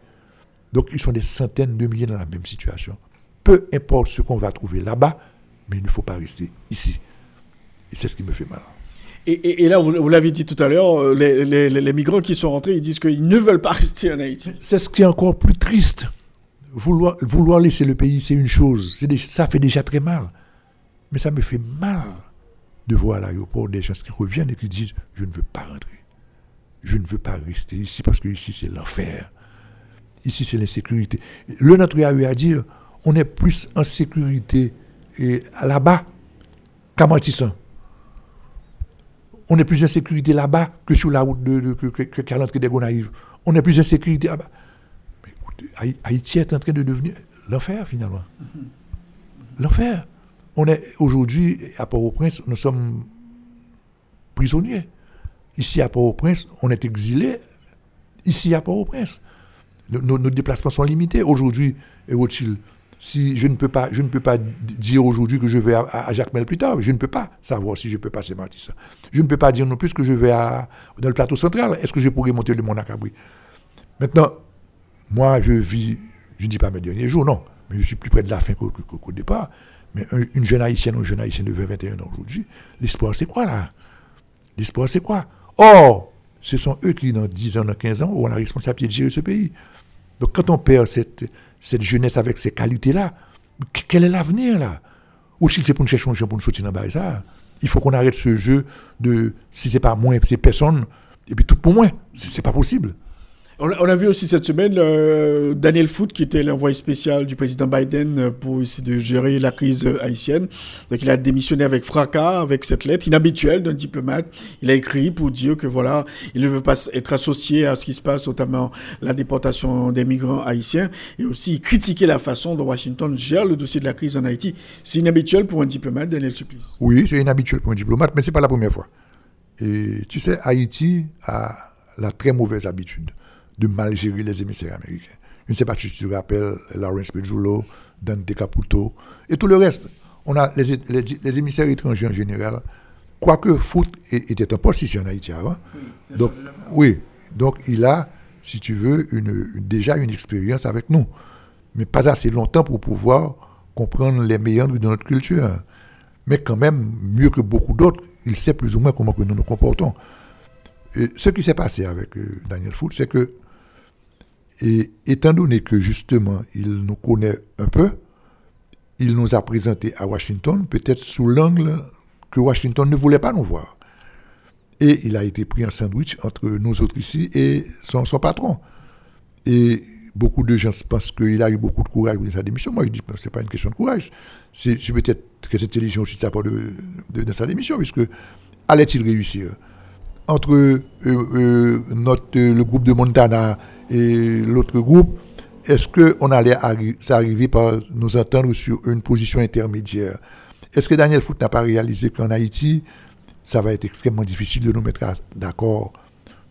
Donc, ils sont des centaines de milliers dans la même situation. Peu importe ce qu'on va trouver là-bas, mais il ne faut pas rester ici. Et c'est ce qui me fait mal. Et, là, vous, l'avez dit tout à l'heure, euh, les, migrants qui sont rentrés, ils disent qu'ils ne veulent pas rester en Haïti. C'est ce qui est encore plus triste. Vouloir, vouloir laisser le pays, c'est une chose. ça fait déjà très mal. Mais ça me fait mal de voir à l'aéroport des gens qui reviennent et qui disent Je ne veux pas rentrer. Je ne veux pas rester ici parce que ici, c'est l'enfer. Ici, c'est l'insécurité. Le notre a eu à dire On est plus en sécurité là-bas qu'à Mantissan on est plus en sécurité là-bas que sur la route de, qu'à l'entrée des Gonaïves. On est plus en sécurité là-bas. Mais écoutez, Haïti est en train de devenir l'enfer finalement. L'enfer. On est aujourd'hui à Port-au-Prince, nous sommes prisonniers. Ici à Port-au-Prince, on est exilés. Ici à Port-au-Prince, nos, déplacements sont limités. Aujourd'hui, Rothschild, si je ne peux pas, dire aujourd'hui que je vais à, Jacques Mel plus tard, je ne peux pas savoir si je peux passer Matissa. Je ne peux pas dire non plus que je vais à, dans le plateau central. Est-ce que je pourrais monter le Mont Cabri Maintenant, moi, je vis, je ne dis pas mes derniers jours, non, mais je suis plus près de la fin qu'au départ. Mais une jeune haïtienne ou un jeune haïtien de 21 ans aujourd'hui, l'espoir, c'est quoi là? L'espoir, c'est quoi? Or, ce sont eux qui, dans 10 ans, dans 15 ans, auront la responsabilité de gérer ce pays. Donc, quand on perd cette, cette jeunesse avec ces qualités-là, quel est l'avenir là? Ou si c'est pour nous chercher un pour nous sortir dans ça, il faut qu'on arrête ce jeu de si c'est pas moi, c'est personne, et puis tout pour moi. C'est pas possible. On a, vu aussi cette semaine Daniel Foote, qui était l'envoyé spécial du président Biden pour essayer de gérer la crise haïtienne. Donc il a démissionné avec fracas, avec cette lettre inhabituelle d'un diplomate. Il a écrit pour dire que voilà, il ne veut pas être associé à ce qui se passe, notamment la déportation des migrants haïtiens, et aussi critiquer la façon dont Washington gère le dossier de la crise en Haïti. C'est inhabituel pour un diplomate, Daniel Supplice. Oui, c'est inhabituel pour un diplomate, mais c'est pas la première fois. Et tu sais, Haïti a la très mauvaise habitude de mal gérer les émissaires américains. Je ne sais pas si tu te rappelles Lawrence Pezzulo, Dante Caputo et tout le reste. On a les, les, émissaires étrangers en général, quoique Foot était un poste ici en Haïti avant. Oui, donc, oui, donc il a, si tu veux, une, déjà une expérience avec nous. Mais pas assez longtemps pour pouvoir comprendre les méandres de notre culture. Mais quand même, mieux que beaucoup d'autres, il sait plus ou moins comment que nous nous comportons. Et ce qui s'est passé avec euh, Daniel Foot, c'est que et étant donné que justement, il nous connaît un peu, il nous a présenté à Washington, peut-être sous l'angle que Washington ne voulait pas nous voir. Et il a été pris en sandwich entre nous autres ici et son, patron. Et beaucoup de gens pensent qu'il a eu beaucoup de courage dans sa démission. Moi, je dis que ce n'est pas une question de courage. C'est peut-être très intelligent aussi de sa part de, sa démission, puisque allait-il réussir? Entre euh, euh, notre, le groupe de Montana et l'autre groupe, est-ce qu'on allait s'arriver par nous entendre sur une position intermédiaire? Est-ce que Daniel Foot n'a pas réalisé qu'en Haïti, ça va être extrêmement difficile de nous mettre d'accord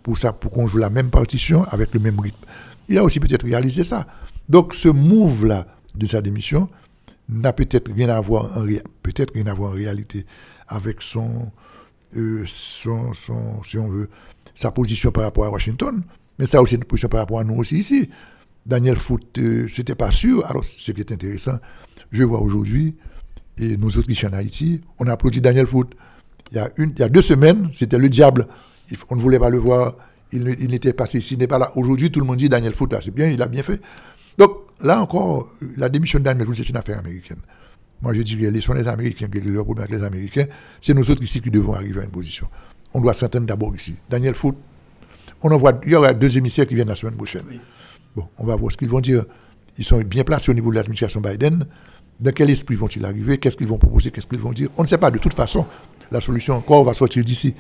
pour pour qu'on joue la même partition avec le même rythme? Il a aussi peut-être réalisé ça. Donc ce move-là de sa démission n'a peut-être rien à voir en peut-être rien à voir en réalité avec son, euh, son, son, si on veut, sa position par rapport à Washington. Mais ça aussi position par rapport à nous aussi ici. Daniel Foot, euh, c'était pas sûr. Alors, ce qui est intéressant, je vois aujourd'hui, et nous autres ici en Haïti, on a applaudi Daniel Foot. Il y a, une, il y a deux semaines, c'était le diable. on ne voulait pas le voir. Il, n'était pas ici, il n'est pas là. Aujourd'hui, tout le monde dit Daniel Foot, c'est bien, il a bien fait. Donc, là encore, la démission de Daniel Foot, c'est une affaire américaine. Moi, je dirais, laissons les Américains régler leurs problèmes avec les Américains. C'est nous autres ici qui devons arriver à une position. On doit s'entendre d'abord ici. Daniel Foot, on envoie, il y aura deux émissaires qui viennent la semaine prochaine. Bon, on va voir ce qu'ils vont dire. Ils sont bien placés au niveau de l'administration Biden. Dans quel esprit vont-ils arriver? Qu'est-ce qu'ils vont proposer? Qu'est-ce qu'ils vont dire? On ne sait pas. De toute façon, la solution encore va sortir d'ici.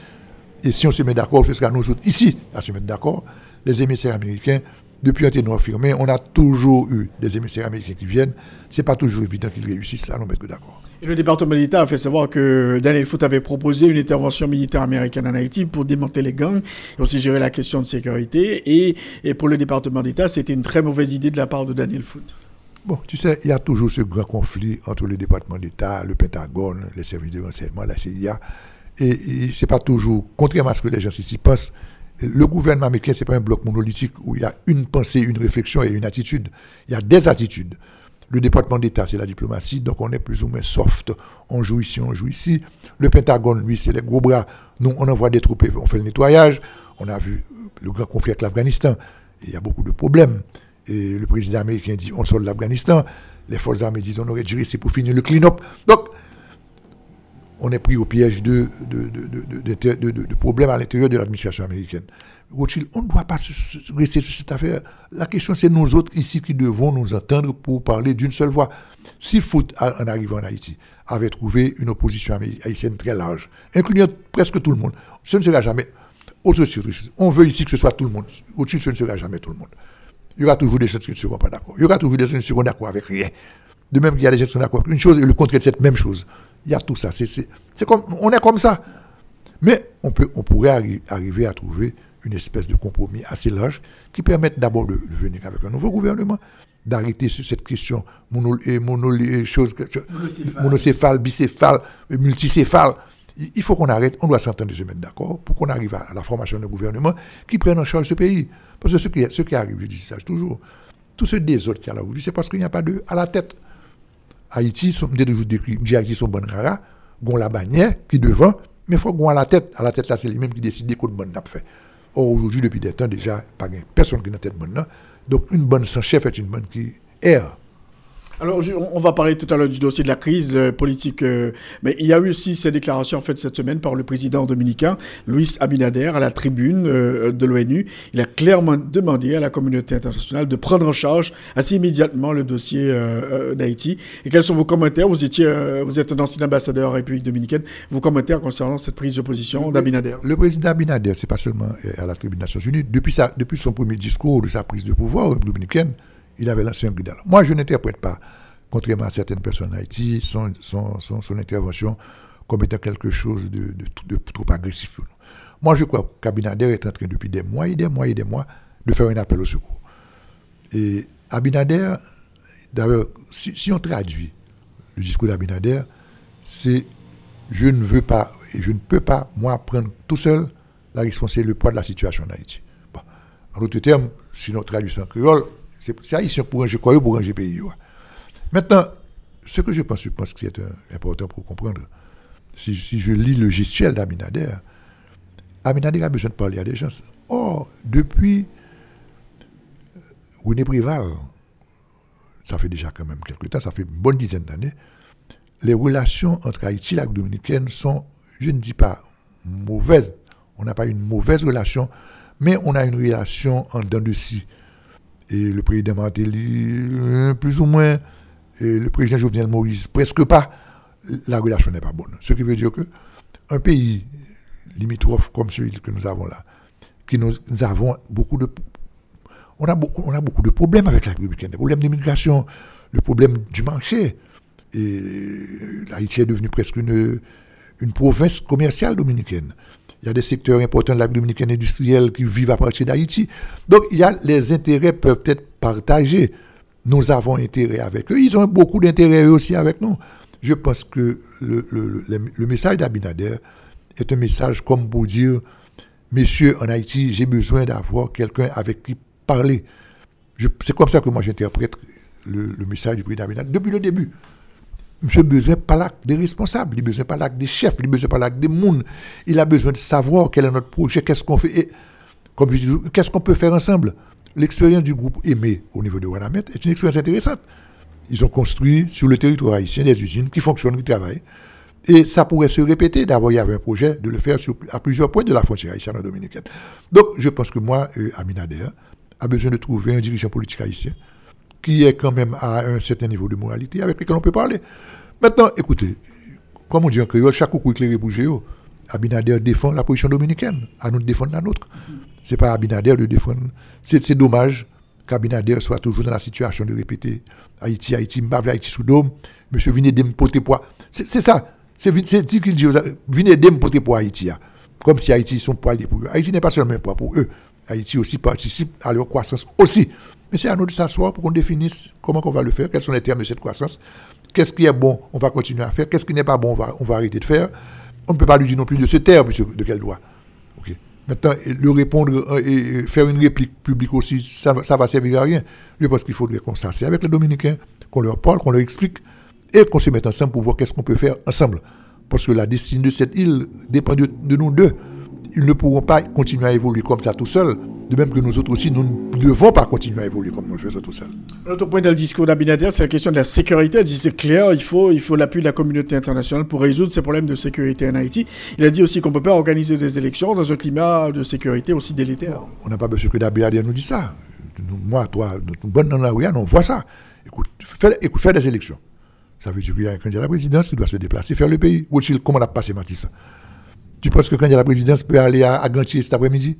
Et si on se met d'accord, ce sera nous autres ici à se mettre d'accord. Les émissaires américains depuis un affirmé, on a toujours eu des émissaires américains qui viennent. C'est pas toujours évident qu'ils réussissent, ça, nous mettre d'accord. Et le département d'État a fait savoir que Daniel Foot avait proposé une intervention militaire américaine en Haïti pour démonter les gangs et aussi gérer la question de sécurité. Et, et pour le département d'État, c'était une très mauvaise idée de la part de Daniel Foot. Bon, tu sais, il y a toujours ce grand conflit entre le département d'État, le Pentagone, les services de renseignement, la CIA. Et, et c'est pas toujours, contrairement à ce que les gens ici pensent, le gouvernement américain, c'est pas un bloc monolithique où il y a une pensée, une réflexion et une attitude. Il y a des attitudes. Le département d'État, c'est la diplomatie, donc on est plus ou moins soft. On joue ici, on joue ici. Le Pentagone, lui, c'est les gros bras. Nous, on envoie des troupes, on fait le nettoyage. On a vu le grand conflit avec l'Afghanistan. Il y a beaucoup de problèmes. Et le président américain dit on sort l'Afghanistan. Les forces armées disent on aurait dû rester pour finir le clean-up. Donc, on est pris au piège de, de, problèmes à l'intérieur de l'administration américaine. Rothschild, on ne doit pas rester sur cette affaire. La question, c'est nous autres ici qui devons nous entendre pour parler d'une seule voix. Si Foot, en arrivant en Haïti, avait trouvé une opposition haïtienne très large, incluant presque tout le monde, ce ne sera jamais. On veut ici que ce soit tout le monde. Rothschild, ce ne sera jamais tout le monde. Il y aura toujours des gens qui ne seront pas d'accord. Il y aura toujours des gens qui ne seront d'accord avec rien. De même qu'il y a des gens qui sont d'accord avec une chose et le contraire de cette même chose. Il y a tout ça. C'est, comme, on est comme ça. Mais on, peut, on pourrait arriver à trouver une espèce de compromis assez large qui permette d'abord de, venir avec un nouveau gouvernement, d'arrêter sur cette question monocéphale, bicéphale, multicéphale. Il faut qu'on arrête, on doit s'entendre se mettre d'accord pour qu'on arrive à la formation d'un gouvernement qui prenne en charge ce pays. Parce que ce qui, ce qui arrive, je dis ça toujours, tous ceux des autres qui a là aujourd'hui, c'est parce qu'il n'y a pas de à la tête. Haïti, toujours décrit, Haïti sont bonnes rares, gon la bannière qui devant, mais faut qu'on à la tête. À la tête là, c'est lui-même qui décide de bonne n'a fait. Or aujourd'hui, depuis des temps déjà, pas personne qui n'a tête bonne là. Donc une bonne sans chef est une bonne qui erre. Alors, on va parler tout à l'heure du dossier de la crise euh, politique, euh, mais il y a eu aussi ces déclarations faites cette semaine par le président dominicain, Luis Abinader, à la tribune euh, de l'ONU. Il a clairement demandé à la communauté internationale de prendre en charge assez immédiatement le dossier d'Haïti. Et quels sont vos commentaires? Vous étiez, vous êtes un ancien ambassadeur en République dominicaine. Vos commentaires concernant cette prise de position d'Abinader Le président Abinader, c'est pas seulement à la tribune des Nations Unies. Depuis, sa, depuis son premier discours de sa prise de pouvoir dominicaine, il avait lancé un guidal. Moi, je n'interprète pas, contrairement à certaines personnes en Haïti, son, son, intervention comme étant quelque chose de, de, trop agressif. Moi, je crois qu'Abinader est en train, depuis des mois et des mois et des mois, de faire un appel au secours. Et Abinader, d'ailleurs, si, on traduit le discours d'Abinader, c'est je ne veux pas et je ne peux pas, moi, prendre tout seul la responsabilité, le poids de la situation en Haïti. En d'autres termes, si on traduit en créole, c'est haïtien pour ranger quoi pour ranger pays. Maintenant, ce que je pense, je pense qui est important pour comprendre, si, si je lis le gestuel d'Aminader, Aminader a besoin de parler à des gens. Or, depuis euh, René Prival, ça fait déjà quand même quelques temps, ça fait une bonne dizaine d'années, les relations entre Haïti et la Dominicaine sont, je ne dis pas mauvaises, on n'a pas une mauvaise relation, mais on a une relation en dents de scie et le président Martelly, euh, plus ou moins, et le président Jovenel Moïse, presque pas, la relation n'est pas bonne. Ce qui veut dire que un pays limitrophe comme celui que nous avons là, qui nous, avons beaucoup de on a beaucoup, on a beaucoup de problèmes avec la République, des problèmes d'immigration, le problème du marché. Et l'Haïti est devenu presque une, une province commerciale dominicaine. Il y a des secteurs importants de la dominicaine industrielle qui vivent à partir d'Haïti. Donc, les intérêts peuvent être partagés. Nous avons intérêt avec eux. Ils ont beaucoup d'intérêt aussi avec nous. Je pense que le, le, message d'Abinader est un message comme pour dire, messieurs, en Haïti, j'ai besoin d'avoir quelqu'un avec qui parler. C'est comme ça que moi j'interprète le, message du président Abinader depuis le début. Monsieur besoin pas des responsables, il besoin pas des chefs, il besoin pas des monde. Il a besoin de savoir quel est notre projet, qu'est-ce qu'on fait, et, comme je dis, qu'est-ce qu'on peut faire ensemble? L'expérience du groupe Aimé au niveau de Wanamet est une expérience intéressante. Ils ont construit sur le territoire haïtien des usines qui fonctionnent, qui travaillent. Et ça pourrait se répéter. D'abord, il y avait un projet de le faire à plusieurs points de la frontière haïtienne dominicaine. Donc, je pense que moi, euh, a besoin de trouver un dirigeant politique haïtien qui est quand même à un certain niveau de moralité avec lequel on peut parler. Maintenant, écoutez, comme on dit en créole, chaque coup éclairé Géo, Abinader défend la position dominicaine, à nous de défendre la nôtre. Ce n'est pas Abinader de défendre. C'est dommage Cabinader soit toujours dans la situation de répéter Haïti, Haïti, Mbavle, Haïti sous dôme. Monsieur, venez de me. C'est ça. C'est dit qu'il dit, venez de me Haïti. Hein. Comme si Haïti sont poids pour eux. Haïti n'est pas seulement poids pour eux. Haïti aussi participe à leur croissance aussi. Mais c'est à nous de s'asseoir pour qu'on définisse comment on va le faire, quels sont les termes de cette croissance, qu'est-ce qui est bon, on va continuer à faire, qu'est-ce qui n'est pas bon, on va, on va arrêter de faire. On ne peut pas lui dire non plus de ce terme, monsieur, de quel droit. Maintenant, le répondre euh, et faire une réplique publique aussi, ça, ça va servir à rien. Je pense qu'il faudrait qu'on s'assied avec les Dominicains, qu'on leur parle, qu'on leur explique, et qu'on se mette ensemble pour voir qu'est-ce qu'on peut faire ensemble. Parce que la destinée de cette île dépend de nous deux ils ne pourront pas continuer à évoluer comme ça tout seul. De même que nous autres aussi, nous ne devons pas continuer à évoluer comme nous le faisons tout seul. L'autre point dans le discours d'Abinader, c'est la question de la sécurité. Il dit c'est clair, il faut, il faut l'appui de la communauté internationale pour résoudre ces problèmes de sécurité en Haïti. Il a dit aussi qu'on ne peut pas organiser des élections dans un climat de sécurité aussi délétère. On n'a pas besoin que d'Abinader nous dise ça. Moi, toi, nous bonne dans la rue, on voit ça. Écoute, faire, écoute, faire des élections. Ça veut dire qu'il y a un candidat à la présidence qui doit se déplacer, faire le pays. Comment on a passé Matisse tu penses que il y a la présidence, peut aller à, Gantier cet après-midi?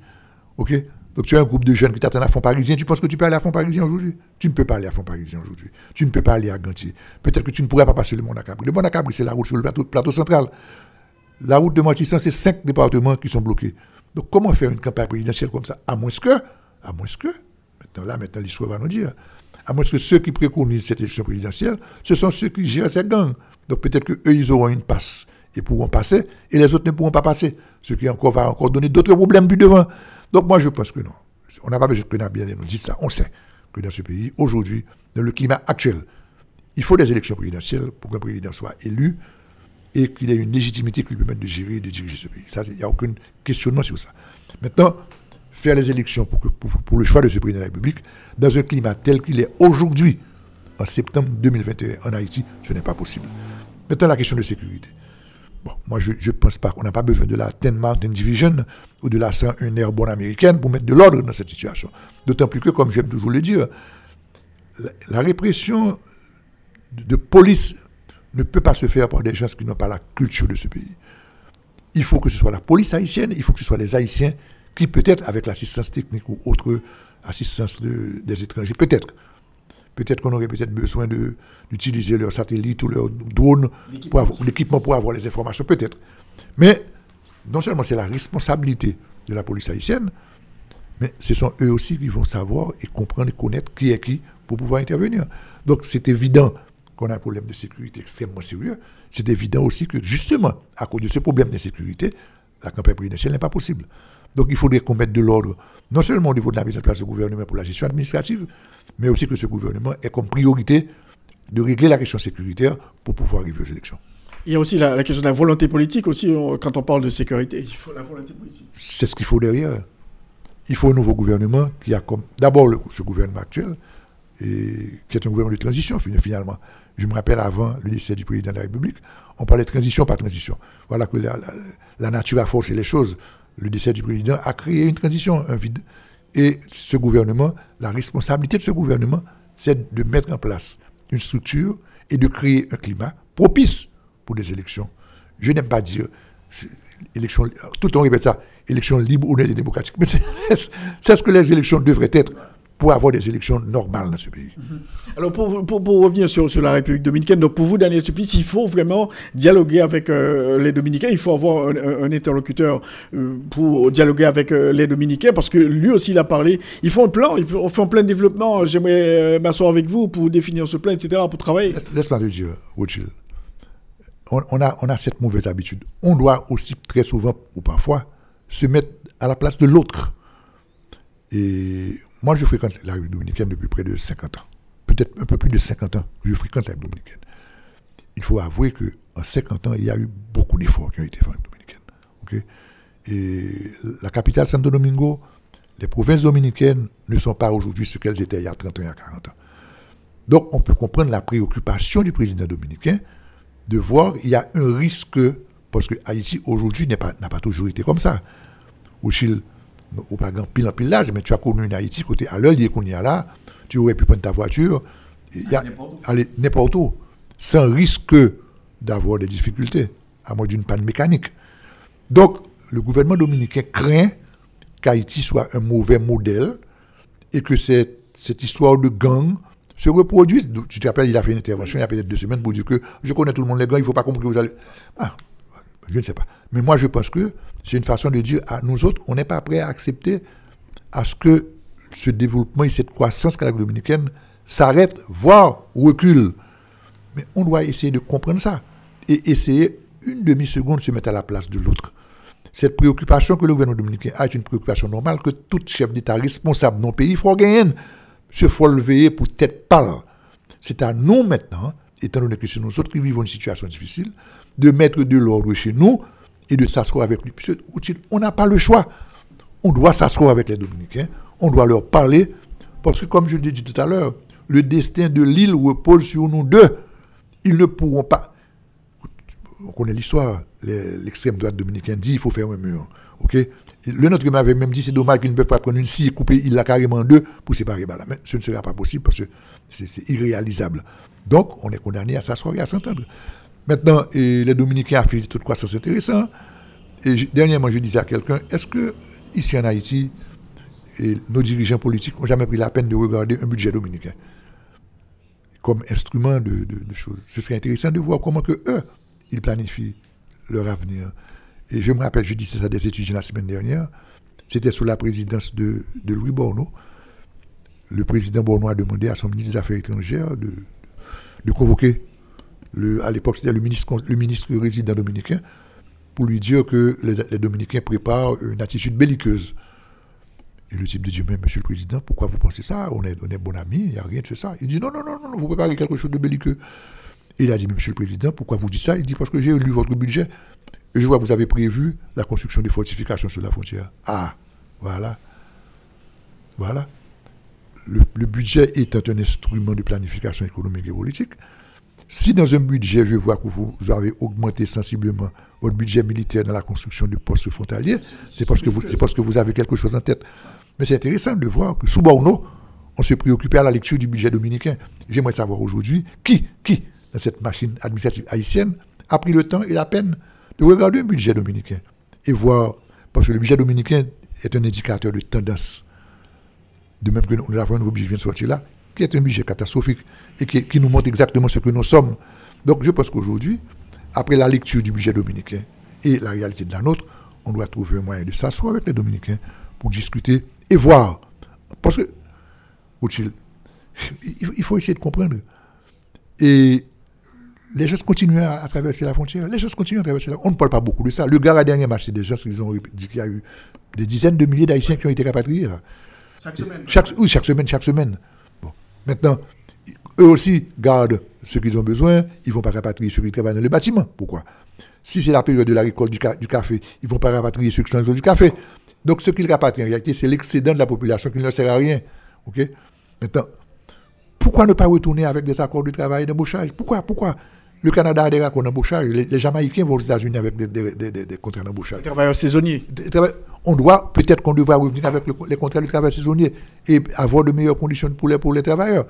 Ok? Donc tu as un groupe de jeunes qui t'attendent à Fond Parisien. Tu penses que tu peux aller à Fond Parisien aujourd'hui? Tu ne peux pas aller à Fond Parisien aujourd'hui. Tu ne peux pas aller à Gantier. Peut-être que tu ne pourrais pas passer le Mont Acabri. Le Mont Acabri, c'est la route sur le plateau, central. La route de Montissan, c'est cinq départements qui sont bloqués. Donc comment faire une campagne présidentielle comme ça? À moins que, à moins que, maintenant là, maintenant l'histoire va nous dire, à moins que ceux qui préconisent cette élection présidentielle, ce sont ceux qui gèrent cette gang. Donc peut-être qu'eux, ils auront une passe et pourront passer, et les autres ne pourront pas passer. Ce qui encore, va encore donner d'autres problèmes plus devant. Donc moi, je pense que non. On n'a pas besoin que Nabil nous dise ça. On sait que dans ce pays, aujourd'hui, dans le climat actuel, il faut des élections présidentielles pour qu'un président soit élu et qu'il ait une légitimité qui lui permette de gérer et de diriger ce pays. Il n'y a aucun questionnement sur ça. Maintenant, faire les élections pour, le choix de ce président de la République dans un climat tel qu'il est aujourd'hui, en septembre 2021 en Haïti, ce n'est pas possible. Maintenant, la question de sécurité. Bon, moi, je ne pense pas qu'on n'a pas besoin de la 10 Mountain Division ou de la 101 Airborne américaine pour mettre de l'ordre dans cette situation. D'autant plus que, comme j'aime toujours le dire, la, répression de, police ne peut pas se faire par des gens qui n'ont pas la culture de ce pays. Il faut que ce soit la police haïtienne, il faut que ce soit les Haïtiens qui, peut-être avec l'assistance technique ou autre assistance des étrangers, peut-être, peut-être qu'on aurait peut-être besoin d'utiliser leurs satellites ou leurs drones, l'équipement pour avoir les informations, peut-être. Mais non seulement c'est la responsabilité de la police haïtienne, mais ce sont eux aussi qui vont savoir et comprendre et connaître qui est qui pour pouvoir intervenir. Donc c'est évident qu'on a un problème de sécurité extrêmement sérieux. C'est évident aussi que justement, à cause de ce problème de sécurité, la campagne présidentielle n'est pas possible. Donc il faudrait qu'on mette de l'ordre, non seulement au niveau de la mise en place du gouvernement pour la gestion administrative, mais aussi que ce gouvernement ait comme priorité de régler la question sécuritaire pour pouvoir arriver aux élections. Il y a aussi la, question de la volonté politique aussi, quand on parle de sécurité. Il faut la volonté politique. C'est ce qu'il faut derrière. Il faut un nouveau gouvernement qui a comme... D'abord, ce gouvernement actuel, et, qui est un gouvernement de transition finalement. Je me rappelle avant le décès du président de la République, on parlait de transition par transition. Voilà que la, la nature a forcé les choses le décès du président a créé une transition, un vide. Et ce gouvernement, la responsabilité de ce gouvernement, c'est de mettre en place une structure et de créer un climat propice pour des élections. Je n'aime pas dire élection, tout le temps on répète ça, élection libre, honnête et démocratique, mais c'est ce que les élections devraient être pour avoir des élections normales dans ce pays. Mhm. Alors, pour, pour, pour revenir sur, sur, la République dominicaine, donc pour vous, Daniel Supplice, il faut vraiment dialoguer avec euh, les Dominicains, il faut avoir un, interlocuteur euh, pour dialoguer avec euh, les Dominicains, parce que lui aussi, il a parlé, il faut un plan, il faut, on un plan de développement, j'aimerais m'asseoir avec vous pour définir ce plan, etc., pour travailler. Laisse-moi te dire, Rothschild, on, on, a, on a cette mauvaise habitude. On doit aussi très souvent, ou parfois, se mettre à la place de l'autre. Et moi, je fréquente la République dominicaine depuis près de 50 ans. Peut-être un peu plus de 50 ans que je fréquente la République dominicaine. Il faut avouer qu'en 50 ans, il y a eu beaucoup d'efforts qui ont été faits en République dominicaine. Et la capitale Santo Domingo, les provinces dominicaines ne sont pas aujourd'hui ce qu'elles étaient il y a 30 ans, il y a 40 ans. Donc, on peut comprendre la préoccupation du président dominicain de voir qu'il y a un risque, parce que Haïti aujourd'hui n'a pas, toujours été comme ça. Au Chili, ou pas grand pile en pile l'âge, mais tu as connu une Haïti côté à l'heure, il qu'on y a là, tu aurais pu prendre ta voiture, et aller n'importe où, sans risque d'avoir des difficultés, à moins d'une panne mécanique. Donc, le gouvernement dominicain craint qu'Haïti soit un mauvais modèle et que cette, cette histoire de gang se reproduise. Tu te rappelles, il a fait une intervention il y a peut-être deux semaines pour dire que je connais tout le monde les gangs, il ne faut pas comprendre que vous allez. Ah, je ne sais pas. Mais moi, je pense que c'est une façon de dire à nous autres, on n'est pas prêt à accepter à ce que ce développement et cette croissance la dominicaine s'arrête, voire recule. Mais on doit essayer de comprendre ça et essayer une demi-seconde de se mettre à la place de l'autre. Cette préoccupation que le gouvernement dominicain a est une préoccupation normale que tout chef d'État responsable dans le pays faut gagner. Se faut lever pour tête pâle. C'est à nous maintenant, étant donné que c'est nous autres qui vivons une situation difficile, de mettre de l'ordre chez nous et de s'asseoir avec lui. On n'a pas le choix. On doit s'asseoir avec les Dominicains, on doit leur parler, parce que comme je l'ai dit tout à l'heure, le destin de l'île repose sur nous deux. Ils ne pourront pas. On connaît l'histoire. L'extrême droite dominicaine dit il faut faire un mur. le nôtre m'avait même dit c'est dommage qu'ils ne peuvent pas prendre une scie et couper il l'a carrément en deux pour séparer. Mais ce ne sera pas possible parce que c'est irréalisable. Donc, on est condamné à s'asseoir et à s'entendre. Maintenant, les Dominicains ont fait tout quoi ça c'est intéressant. Et dernièrement, je disais à quelqu'un est-ce que ici en Haïti, nos dirigeants politiques n'ont jamais pris la peine de regarder un budget dominicain comme instrument de, choses? Ce serait intéressant de voir comment que eux, ils planifient leur avenir. Et je me rappelle, je disais ça à des étudiants la semaine dernière, c'était sous la présidence de, Louis Borneau. Le président Borneau a demandé à son ministre des Affaires étrangères de convoquer, le, à l'époque c'était le ministre, le ministre résident dominicain, pour lui dire que les, Dominicains préparent une attitude belliqueuse et le type dit, mais monsieur le président, pourquoi vous pensez ça? On est, on est bon amis, il n'y a rien de ça. Il dit, non, non, non, non, vous préparez quelque chose de belliqueux. il a dit, monsieur le président, pourquoi vous dites ça? Il dit, parce que j'ai lu votre budget. Et je vois, vous avez prévu la construction des fortifications sur la frontière. Ah, voilà. Voilà. Le, budget est un instrument de planification économique et politique. Si dans un budget, je vois que vous, avez augmenté sensiblement votre budget militaire dans la construction du poste frontalier, c'est parce, que vous, avez quelque chose en tête. Mais c'est intéressant de voir que sous Borno, on se préoccupait à la lecture du budget dominicain. J'aimerais savoir aujourd'hui qui, qui, dans cette machine administrative haïtienne, a pris le temps et la peine de regarder un budget dominicain et voir, parce que le budget dominicain est un indicateur de tendance. De même que nous avons un nouveau budget qui vient de sortir là, qui est un budget catastrophique et qui, qui nous montre exactement ce que nous sommes. Donc je pense qu'aujourd'hui, après la lecture du budget dominicain et la réalité de la nôtre, on doit trouver un moyen de s'asseoir avec les Dominicains pour discuter et voir. Parce que, il faut essayer de comprendre. Et les gens continuent à, traverser la frontière. Les gens continuent à traverser la frontière. On ne parle pas beaucoup de ça. Le gars, à dernier match, c'est des gens qui ont dit qu'il y a eu des dizaines de milliers d'Haïtiens qui ont été rapatriés. Chaque semaine chaque, Oui, chaque semaine, chaque semaine. Maintenant, eux aussi gardent ce qu'ils ont besoin. Ils ne vont pas rapatrier ceux qui travaillent dans le bâtiment. Pourquoi? Si c'est la période de la récolte du, café, ils ne vont pas rapatrier ceux qui sont dans du café. Donc, ce qu'il rapatrie en réalité, c'est l'excédent de la population qui ne leur sert à rien. OK? Maintenant, pourquoi ne pas retourner avec des accords de travail et d'embauchage Pourquoi? Pourquoi? Le Canada a des accords d'embauchage les, Jamaïcains vont aux États-Unis avec des, contrats d'embauchage. Les travailleurs saisonniers. On doit, peut-être qu'on devrait revenir avec les contrats de travail saisonniers et avoir de meilleures conditions pour les, pour les travailleurs.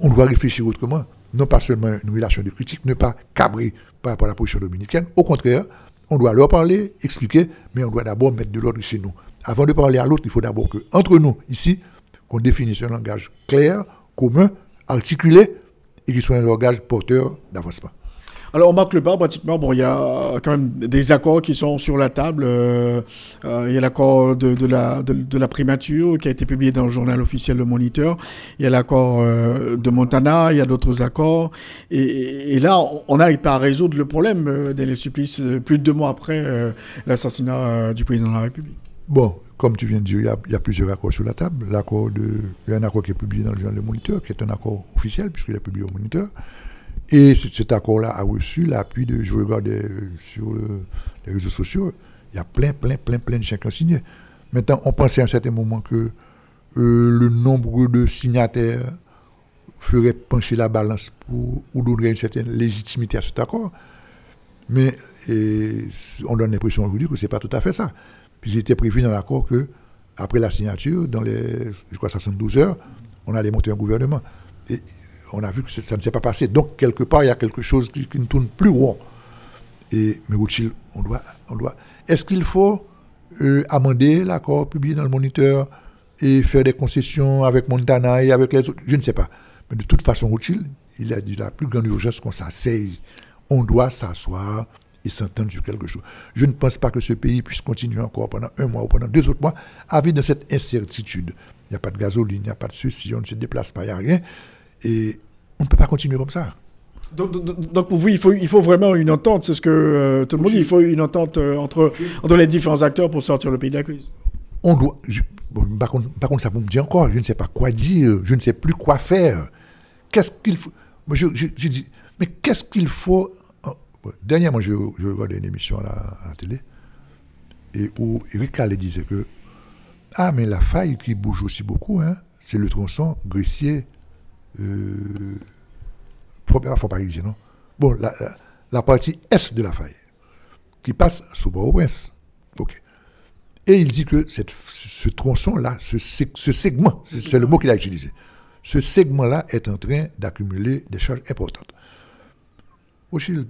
On doit réfléchir autrement. Non pas seulement une relation de critique, ne pas cabrer par rapport à la position dominicaine. Au contraire, on doit leur parler, expliquer, mais on doit d'abord mettre de l'ordre chez nous. Avant de parler à l'autre, il faut d'abord que, entre nous, ici, qu'on définisse un langage clair, commun, articulé, et qui soit un langage porteur d'avancement. Alors, on marque le pas, pratiquement. Bon, il y a quand même des accords qui sont sur la table. Euh, euh, il y a l'accord de, la, de, la primature qui a été publié dans le journal officiel Le Moniteur. Il y a l'accord euh, de Montana, il y a d'autres accords. Et, là, on n'arrive pas à résoudre le problème des supplices plus de deux mois après l'assassinat du président de la République. Bon, comme tu viens de dire, il y a, plusieurs accords sur la table. L'accord de, il y a un accord qui est publié dans le journal Le Moniteur, qui est un accord officiel, puisqu'il est publié au Moniteur. Et cet accord-là a reçu l'appui de, je regarde sur les réseaux sociaux, il y a plein, plein, plein, plein de ont signé. Maintenant, on pensait à un certain moment que euh, le nombre de signataires ferait pencher la balance pour, ou donnerait une certaine légitimité à cet accord. Mais on donne l'impression aujourd'hui que ce n'est pas tout à fait ça. Puis il était prévu dans l'accord que, après la signature, dans les, je crois, 72 heures, on allait monter un gouvernement. Et on a vu que ça ne s'est pas passé. Donc, quelque part, il y a quelque chose qui, ne tourne plus rond. Et, mais on doit, on doit. Est-ce qu'il faut euh, amender l'accord publié dans le moniteur et faire des concessions avec Montana et avec les autres? Je ne sais pas. Mais de toute façon, Rothschild, il a dit la plus grande urgence qu'on s'asseye. On doit s'asseoir et s'entendre sur quelque chose. Je ne pense pas que ce pays puisse continuer encore pendant un mois ou pendant deux autres mois à vivre dans cette incertitude. Il n'y a pas de gasoline, il n'y a pas de ceci, on ne se déplace pas, il n'y a rien. Et on ne peut pas continuer comme ça. Donc, donc, donc, pour vous, il faut, il faut vraiment une entente, c'est ce que euh, tout le monde dit, il faut une entente euh, entre, entre les différents acteurs pour sortir le pays de la crise. On doit, je- bon, par, contre, par contre, ça vous me dit encore, je ne sais pas quoi dire, je ne sais plus quoi faire. Qu'est-ce qu'il faut Moi, je, je, je dis, mais qu'est-ce qu'il faut Dernièrement, je, regardais une émission à la, télé, et où Eric Calais disait que, ah, mais la faille qui bouge aussi beaucoup, hein, c'est le tronçon Gressier, euh, pas Fort Parisien, non? Bon, la, partie est de la faille, qui passe sous Port-au-Prince. Ok. Et il dit que cette, ce tronçon-là, ce, ce segment, c'est le mot qu'il a utilisé, ce segment-là est en train d'accumuler des charges importantes. Rothschild,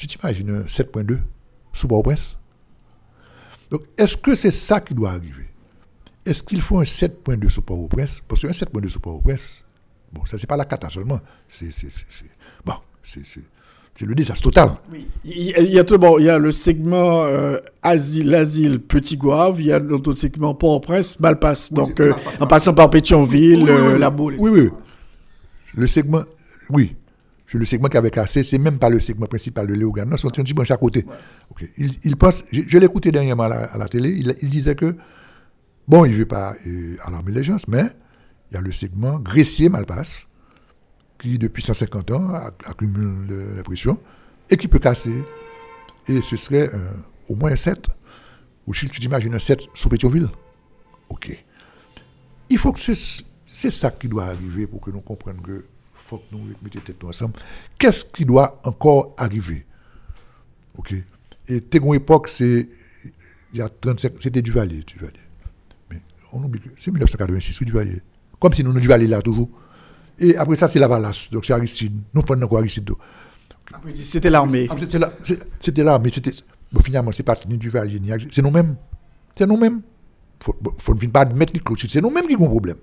tu t'imagines un 7.2 sous Port-au-Prince Donc, est-ce que c'est ça qui doit arriver? Est-ce qu'il faut un 7.2 sous Port-au-Prince Parce qu'un 7.2 sous Port-au-Prince, bon, ça, c'est pas la cata seulement. C'est, c'est, c'est, c'est- bon, c'est, c'est, le désastre total. Il y, a- il y a tout bon, il y a le segment euh, asile, l'asile Petit Gouave, il y a l'autre segment Port-au-Prince, Malpasse, donc euh, en passant par Pétionville, Oui, oui, euh, oui. La Baule. Oui, oui. Le segment, oui. Le segment qui avait cassé, c'est même pas le segment principal de Léogane. Non, c'est un petit branche à côté. Ok. Il, il pense, je, je l'ai écouté dernièrement à la, à la télé, il, il disait que, bon, il ne veut pas euh, alarmer les gens, mais il y a le segment Gressier-Malpasse, qui depuis 150 ans accumule de la pression, et qui peut casser. Et ce serait euh, au moins un 7. Ou si tu t'imagines un 7 sous Pétionville. Ok. Il faut que ce- c'est ça qui doit arriver pour que nous comprenions que faut que nous mettions tête ensemble. Qu'est-ce qui doit encore arriver? Ok. Et Tégon époque, c'est il y a 35, c'était Duvalier, Duvalier. Mais on oublie que c'est 1986 ou Duvalier. Comme si nous nous Duvalier là toujours. Et après ça, c'est la Valasse, donc c'est Aristide. Nous prenons encore Aristide. C'était l'armée. Ah, C'était c'est- c'était. Bon, finalement, c'est pas ni Duvalier, ni C'est nous-mêmes. C'est nous-mêmes. Faut, bon, faut ne pas admettre les clochers. C'est nous-mêmes qui avons un problème.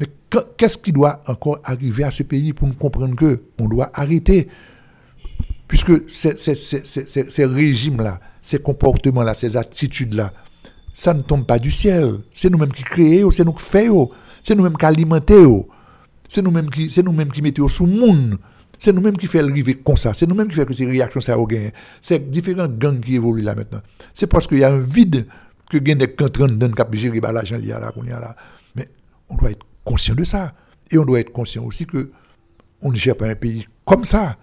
Mais que- qu'est-ce qui doit encore arriver à ce pays pour nous comprendre que on doit arrêter? Puisque ces, régimes-là, ces comportements-là, ces attitudes-là, ça ne tombe pas du ciel. C'est nous-mêmes qui créons, c'est nous qui faisons, c'est nous-mêmes qui alimentons, c'est nous-mêmes qui, nous-mêmes qui mettons sous le monde. C'est nous-mêmes qui faisons arriver comme ça. C'est nous-mêmes qui faisons que ces réactions ça. C'est différents gangs qui évoluent là maintenant. C'est parce qu'il y a un vide que gagne des cantrans dans le cap gérer l'argent là, y a là. Mais on doit être conscient de ça. Et on doit être conscient aussi que on ne gère pas un pays comme ça.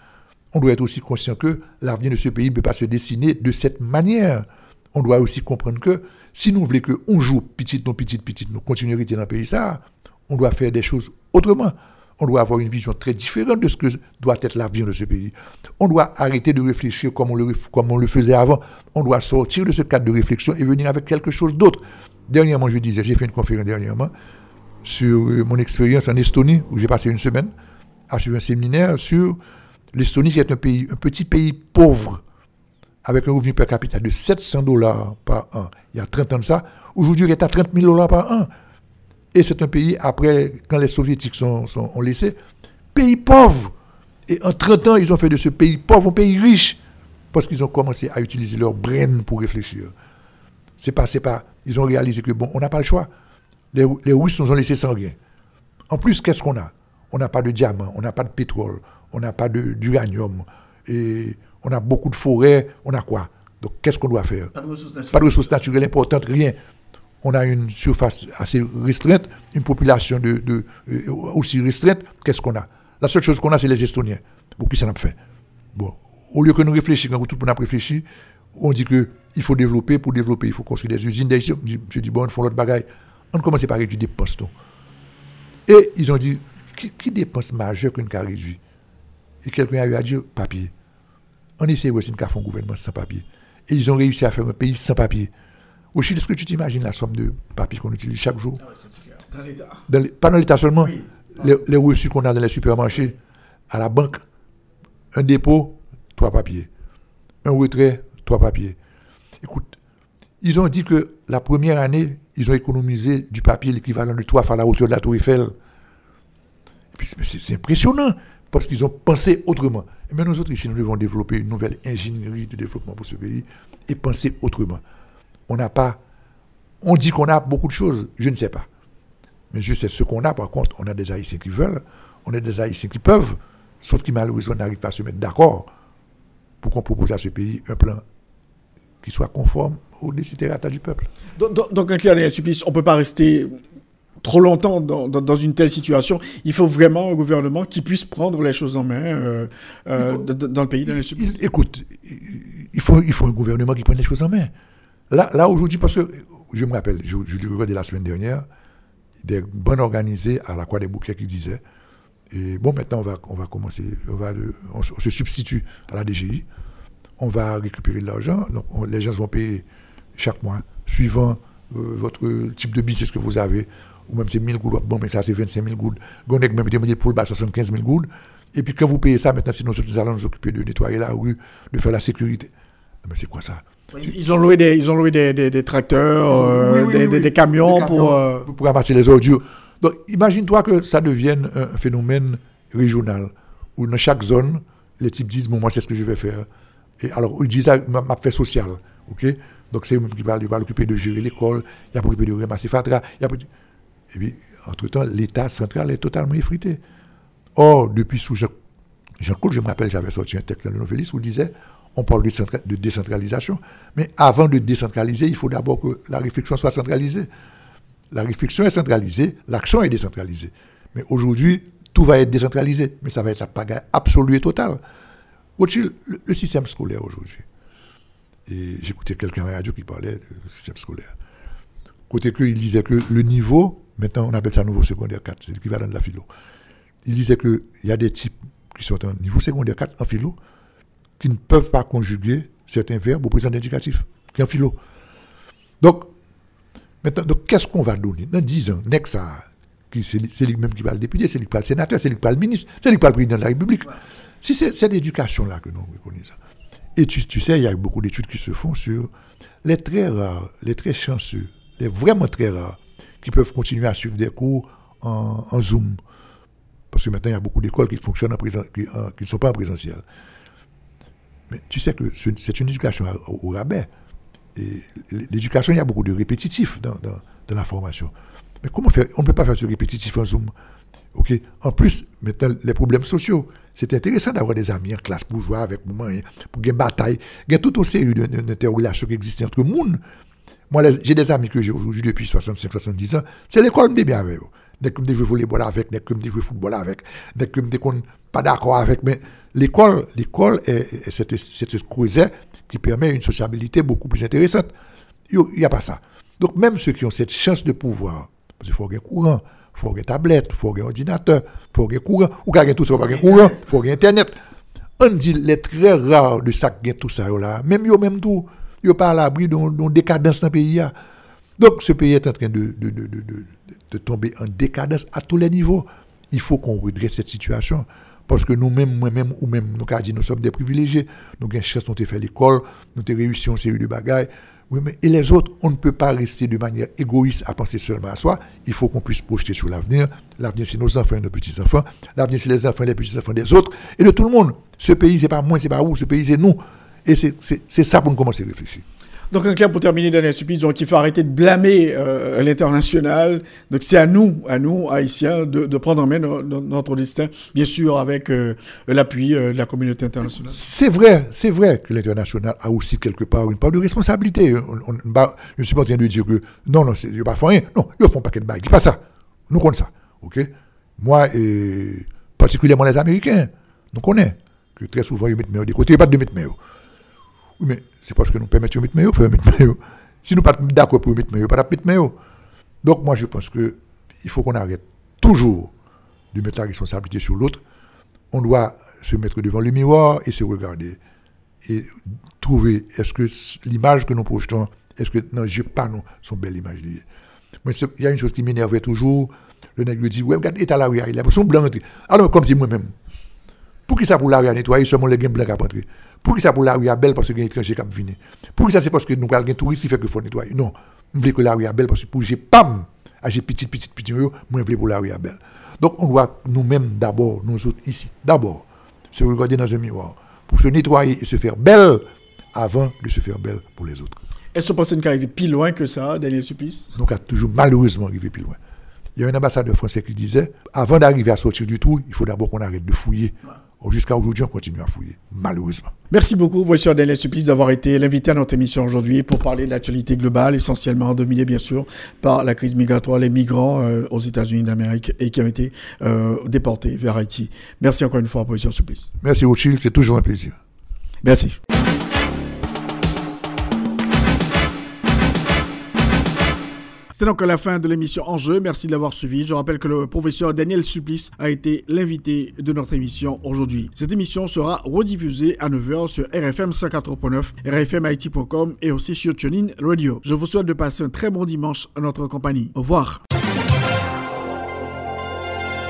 On doit être aussi conscient que l'avenir de ce pays ne peut pas se dessiner de cette manière. On doit aussi comprendre que si nous voulons qu'on joue petit, non petit, petit, nous rester dans le pays, ça, on doit faire des choses autrement. On doit avoir une vision très différente de ce que doit être l'avenir de ce pays. On doit arrêter de réfléchir comme on le, comme on le faisait avant. On doit sortir de ce cadre de réflexion et venir avec quelque chose d'autre. Dernièrement, je disais, j'ai fait une conférence dernièrement sur euh, mon expérience en Estonie, où j'ai passé une semaine à suivre un séminaire sur l'Estonie, qui est un, pays, un petit pays pauvre, avec un revenu per capita de 700 dollars par an. Il y a 30 ans de ça. Aujourd'hui, il est à 30 000 dollars par an. Et c'est un pays, après, quand les soviétiques sont, sont- ont laissé, pays pauvre. Et en 30 ans, ils ont fait de ce pays pauvre un pays riche, parce qu'ils ont commencé à utiliser leur brain pour réfléchir. C'est pas, c'est pas, ils ont réalisé que, bon, on n'a pas le choix. Les, les Russes nous ont laissé sans rien. En plus, qu'est-ce qu'on a? On n'a pas de diamant, on n'a pas de pétrole, on n'a pas d'uranium, et on a beaucoup de forêts, on a quoi? Donc, qu'est-ce qu'on doit faire? Pas de ressources naturelles. Pas de ressources naturelles importantes, rien. On a une surface assez restreinte, une population de, de- euh, aussi restreinte. Qu'est-ce qu'on a? La seule chose qu'on a, c'est les Estoniens. Pour qui ça n'a pas fait? Bon, au lieu que nous réfléchissions, quand tout le monde a réfléchi, on dit que il faut développer, pour développer, il faut construire des usines. Je dis- bon, on fait l'autre bagaille. On commence par réduire des dépenses. non. Et ils ont dit, qui, qui dépense majeure qu'une cas réduit Et quelqu'un a eu à dire, papier. On essaie aussi de faire un gouvernement sans papier. Et ils ont réussi à faire un pays sans papier. Au Chili, est-ce que tu t'imagines la somme de papier qu'on utilise chaque jour? Dans l'État. Dans les- Pas dans l'État seulement. Oui. Les, les reçus qu'on a dans les supermarchés, à la banque, un dépôt, trois papiers. Un retrait, trois papiers. Écoute, ils ont dit que la première année, ils ont économisé du papier l'équivalent de trois fois la hauteur de la Tour Eiffel. Et puis, c'est impressionnant, parce qu'ils ont pensé autrement. Mais nous autres, ici, nous devons développer une nouvelle ingénierie de développement pour ce pays et penser autrement. On n'a pas. On dit qu'on a beaucoup de choses, je ne sais pas. Mais je sais ce qu'on a, par contre, on a des Haïtiens qui veulent, on a des Haïtiens qui peuvent, sauf qu'ils malheureusement n'arrivent pas à se mettre d'accord pour qu'on propose à ce pays un plan qui soit conforme aux décidérata du peuple. Donc, donc un client supplice, on ne peut pas rester trop longtemps dans, une telle situation. Il faut vraiment un gouvernement qui puisse prendre les choses en main euh, euh, dans le pays. écoute, il faut, il faut un gouvernement qui prenne les choses en main. Là, là aujourd'hui, parce que je me rappelle, je, je l'ai de la semaine dernière, des bonnes organisés à la Croix des Bouquets qui disaient, et bon, maintenant on va, on va commencer, on, va on, se substitue à la DGI, on va récupérer de l'argent, donc les gens vont payer chaque mois, suivant euh, votre type de business que vous avez, ou même c'est 1000 gouttes, bon, mais ça c'est 25 000 gouttes, Gonek même demandé pour le 75 000 gouttes, et puis quand vous payez ça, maintenant, sinon nous allons nous occuper de nettoyer la rue, de faire la sécurité. Mais c'est quoi ça? Ils ont loué des, ils ont loué des, des, tracteurs, euh, des, des, camions, pour, euh, pour ramasser les ordures. Donc, imagine-toi que ça devienne un phénomène régional, où dans chaque zone, les types disent, bon, moi, c'est ce que je vais faire. Et alors, ils disent, ma, ma fait social, ok? Donc, c'est eux qui va, va l'occuper de gérer l'école, il a occupé de ramasser Fatra, il a Et puis, entre-temps, l'État central est totalement effrité. Or, depuis sous Jean-Claude, je me rappelle, j'avais sorti un texte dans le Novelis où il disait, on parle de, décentralisation, mais avant de décentraliser, il faut d'abord que la réflexion soit centralisée. La réflexion est centralisée, l'action est décentralisée. Mais aujourd'hui, tout va être décentralisé, mais ça va être la pagaille absolue et totale. Le, le système scolaire aujourd'hui, et j'écoutais quelqu'un à la radio qui parlait du système scolaire. Côté que, il disait que le niveau, maintenant on appelle ça niveau secondaire 4, c'est l'équivalent de la philo. Il disait qu'il y a des types qui sont en niveau secondaire 4 en philo, qui ne peuvent pas conjuguer certains verbes au présent indicatif, qui est en philo. Donc, maintenant, donc, qu'est-ce qu'on va donner? Dans 10 ans, Nexa, c'est lui-même qui va le député, c'est lui qui va le sénateur, c'est lui qui va le ministre, c'est lui qui va le président de la République. Si c'est cette éducation-là que nous reconnaissons. Et tu, tu, sais, il y a beaucoup d'études qui se font sur les très rares, les très chanceux, les vraiment très rares, qui peuvent continuer à suivre des cours en, Zoom. Parce que maintenant, il y a beaucoup d'écoles qui fonctionnent en qui ne sont pas en présentiel. Mais tu sais que c'est une éducation au rabais. Et l'éducation, il y a beaucoup de répétitifs dans, dans, la formation. Mais comment faire? On ne peut pas faire ce répétitif en Zoom. Ok? En plus, maintenant, les problèmes sociaux. C'est intéressant d'avoir des amis en classe pour jouer avec moi, hein, pour gagner bataille. Il y a toute une série d'interrelations qui existent entre le monde. Moi, j'ai des amis que j'ai aujourd'hui depuis 65-70 ans. C'est l'école me bien avec eux. Dès que je jouer volleyball avec, dès que je jouer football avec, dès que je pas d'accord avec. Mais l'école, l'école est, c'est ce creuset qui permet une sociabilité beaucoup plus intéressante. Il n'y a pas ça. Donc même ceux qui ont cette chance de pouvoir, parce qu'il faut un courant, faut une tablette, faut un ordinateur, faut un courant, ou qu'il tout ça, faut un courant, faut avoir Internet. On dit les très rares de ça qui tout ça là, même yo même tout, yo pas à l'abri d'une décadence dans le pays. Donc ce pays est en train de, de, de, de tomber en décadence à tous les niveaux. Il faut qu'on redresse cette situation. Parce que nous-mêmes, moi-même, ou même, nous nous sommes des privilégiés. Nous avons une chance, nous avons fait l'école, nous avons réussi une série de bagailles. Oui, mais, et les autres, on ne peut pas rester de manière égoïste à penser seulement à soi. Il faut qu'on puisse projeter sur l'avenir. L'avenir, c'est nos enfants et nos petits-enfants. L'avenir, c'est les enfants et les petits-enfants des autres et de tout le monde. Ce pays, c'est pas moi, c'est pas vous. Ce pays, c'est nous. Et c'est ça pour nous commencer à réfléchir. Donc, un clair pour terminer, Daniel Supplice, donc il faut arrêter de blâmer euh, l'international. Donc, c'est à nous, à nous, Haïtiens, de, prendre en main notre destin, bien sûr, avec euh, l'appui euh, de la communauté internationale. C'est vrai, c'est vrai que l'international a aussi quelque part une part de responsabilité. On, je ne suis pas en train de dire que non, non, ils ne font rien. Non, ils font pas de bagues. Pas ça. Nous connaissons ça. OK? Moi, et particulièrement les Américains, nous connaissons que très souvent, ils mettent meilleurs des côtés, pas de mettre meilleurs. Oui, mais c'est parce que nous permettons de mettre meilleur, faire mettre meilleur. Si nous ne sommes pas d'accord pour mettre meilleur, pas mettre meilleur. Donc moi, je pense qu'il faut qu'on arrête toujours de mettre la responsabilité sur l'autre. On doit se mettre devant le miroir et se regarder. Et trouver, est-ce que l'image que nous projetons, est-ce que, non, je pas non, son belle image Mais il y a une chose qui m'énervait toujours. Le nègre dit, ouais, regarde, est à l'arrière, il a son blanc. Alors, comme si moi-même, pour qui ça pour l'arrière nettoyer, seulement les gains blancs à rentrer Pour qui ça pour la rue est belle parce que y a étranger qui venir Pour qui ça c'est parce que nous avons des touristes qui fait que faut nettoyer? Non, je veux que la rue est belle parce que pour j'ai pam, j'ai petit petit petit moi je veux pour la rue est belle. Donc on doit nous-mêmes d'abord, nous autres ici, d'abord se regarder dans un miroir pour se nettoyer et se faire belle avant de se faire belle pour les autres. Est-ce que vous pensez qu'on arrive plus loin que ça, Daniel Supplice? Donc, a toujours malheureusement arrivé plus loin. Il y a un ambassadeur français qui disait avant d'arriver à sortir du tout, il faut d'abord qu'on arrête de fouiller. Jusqu'à aujourd'hui, on continue à fouiller, malheureusement. Merci beaucoup, Monsieur Daniel Supplice, d'avoir été l'invité à notre émission aujourd'hui pour parler de l'actualité globale, essentiellement dominée, bien sûr, par la crise migratoire, les migrants euh, aux États-Unis d'Amérique et qui ont été euh, déportés vers Haïti. Merci encore une fois, Monsieur Supplice. Merci, Rothschild, c'est toujours un plaisir. Merci. C'est donc la fin de l'émission Enjeu. Merci de l'avoir suivi. Je rappelle que le professeur Daniel Supplice a été l'invité de notre émission aujourd'hui. Cette émission sera rediffusée à 9h sur RFM 104.9, rfmIT.com et aussi sur TuneIn Radio. Je vous souhaite de passer un très bon dimanche à notre compagnie. Au revoir.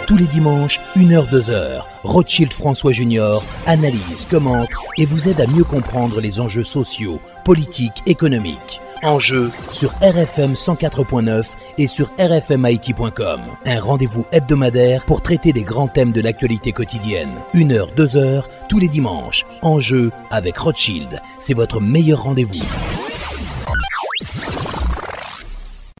Tous les dimanches, 1h-2h, Rothschild François Junior analyse, commente et vous aide à mieux comprendre les enjeux sociaux, politiques, économiques. Enjeu sur RFM 104.9 et sur rfmit.com. Un rendez-vous hebdomadaire pour traiter des grands thèmes de l'actualité quotidienne. Une heure, deux heures, tous les dimanches. Enjeu avec Rothschild. C'est votre meilleur rendez-vous.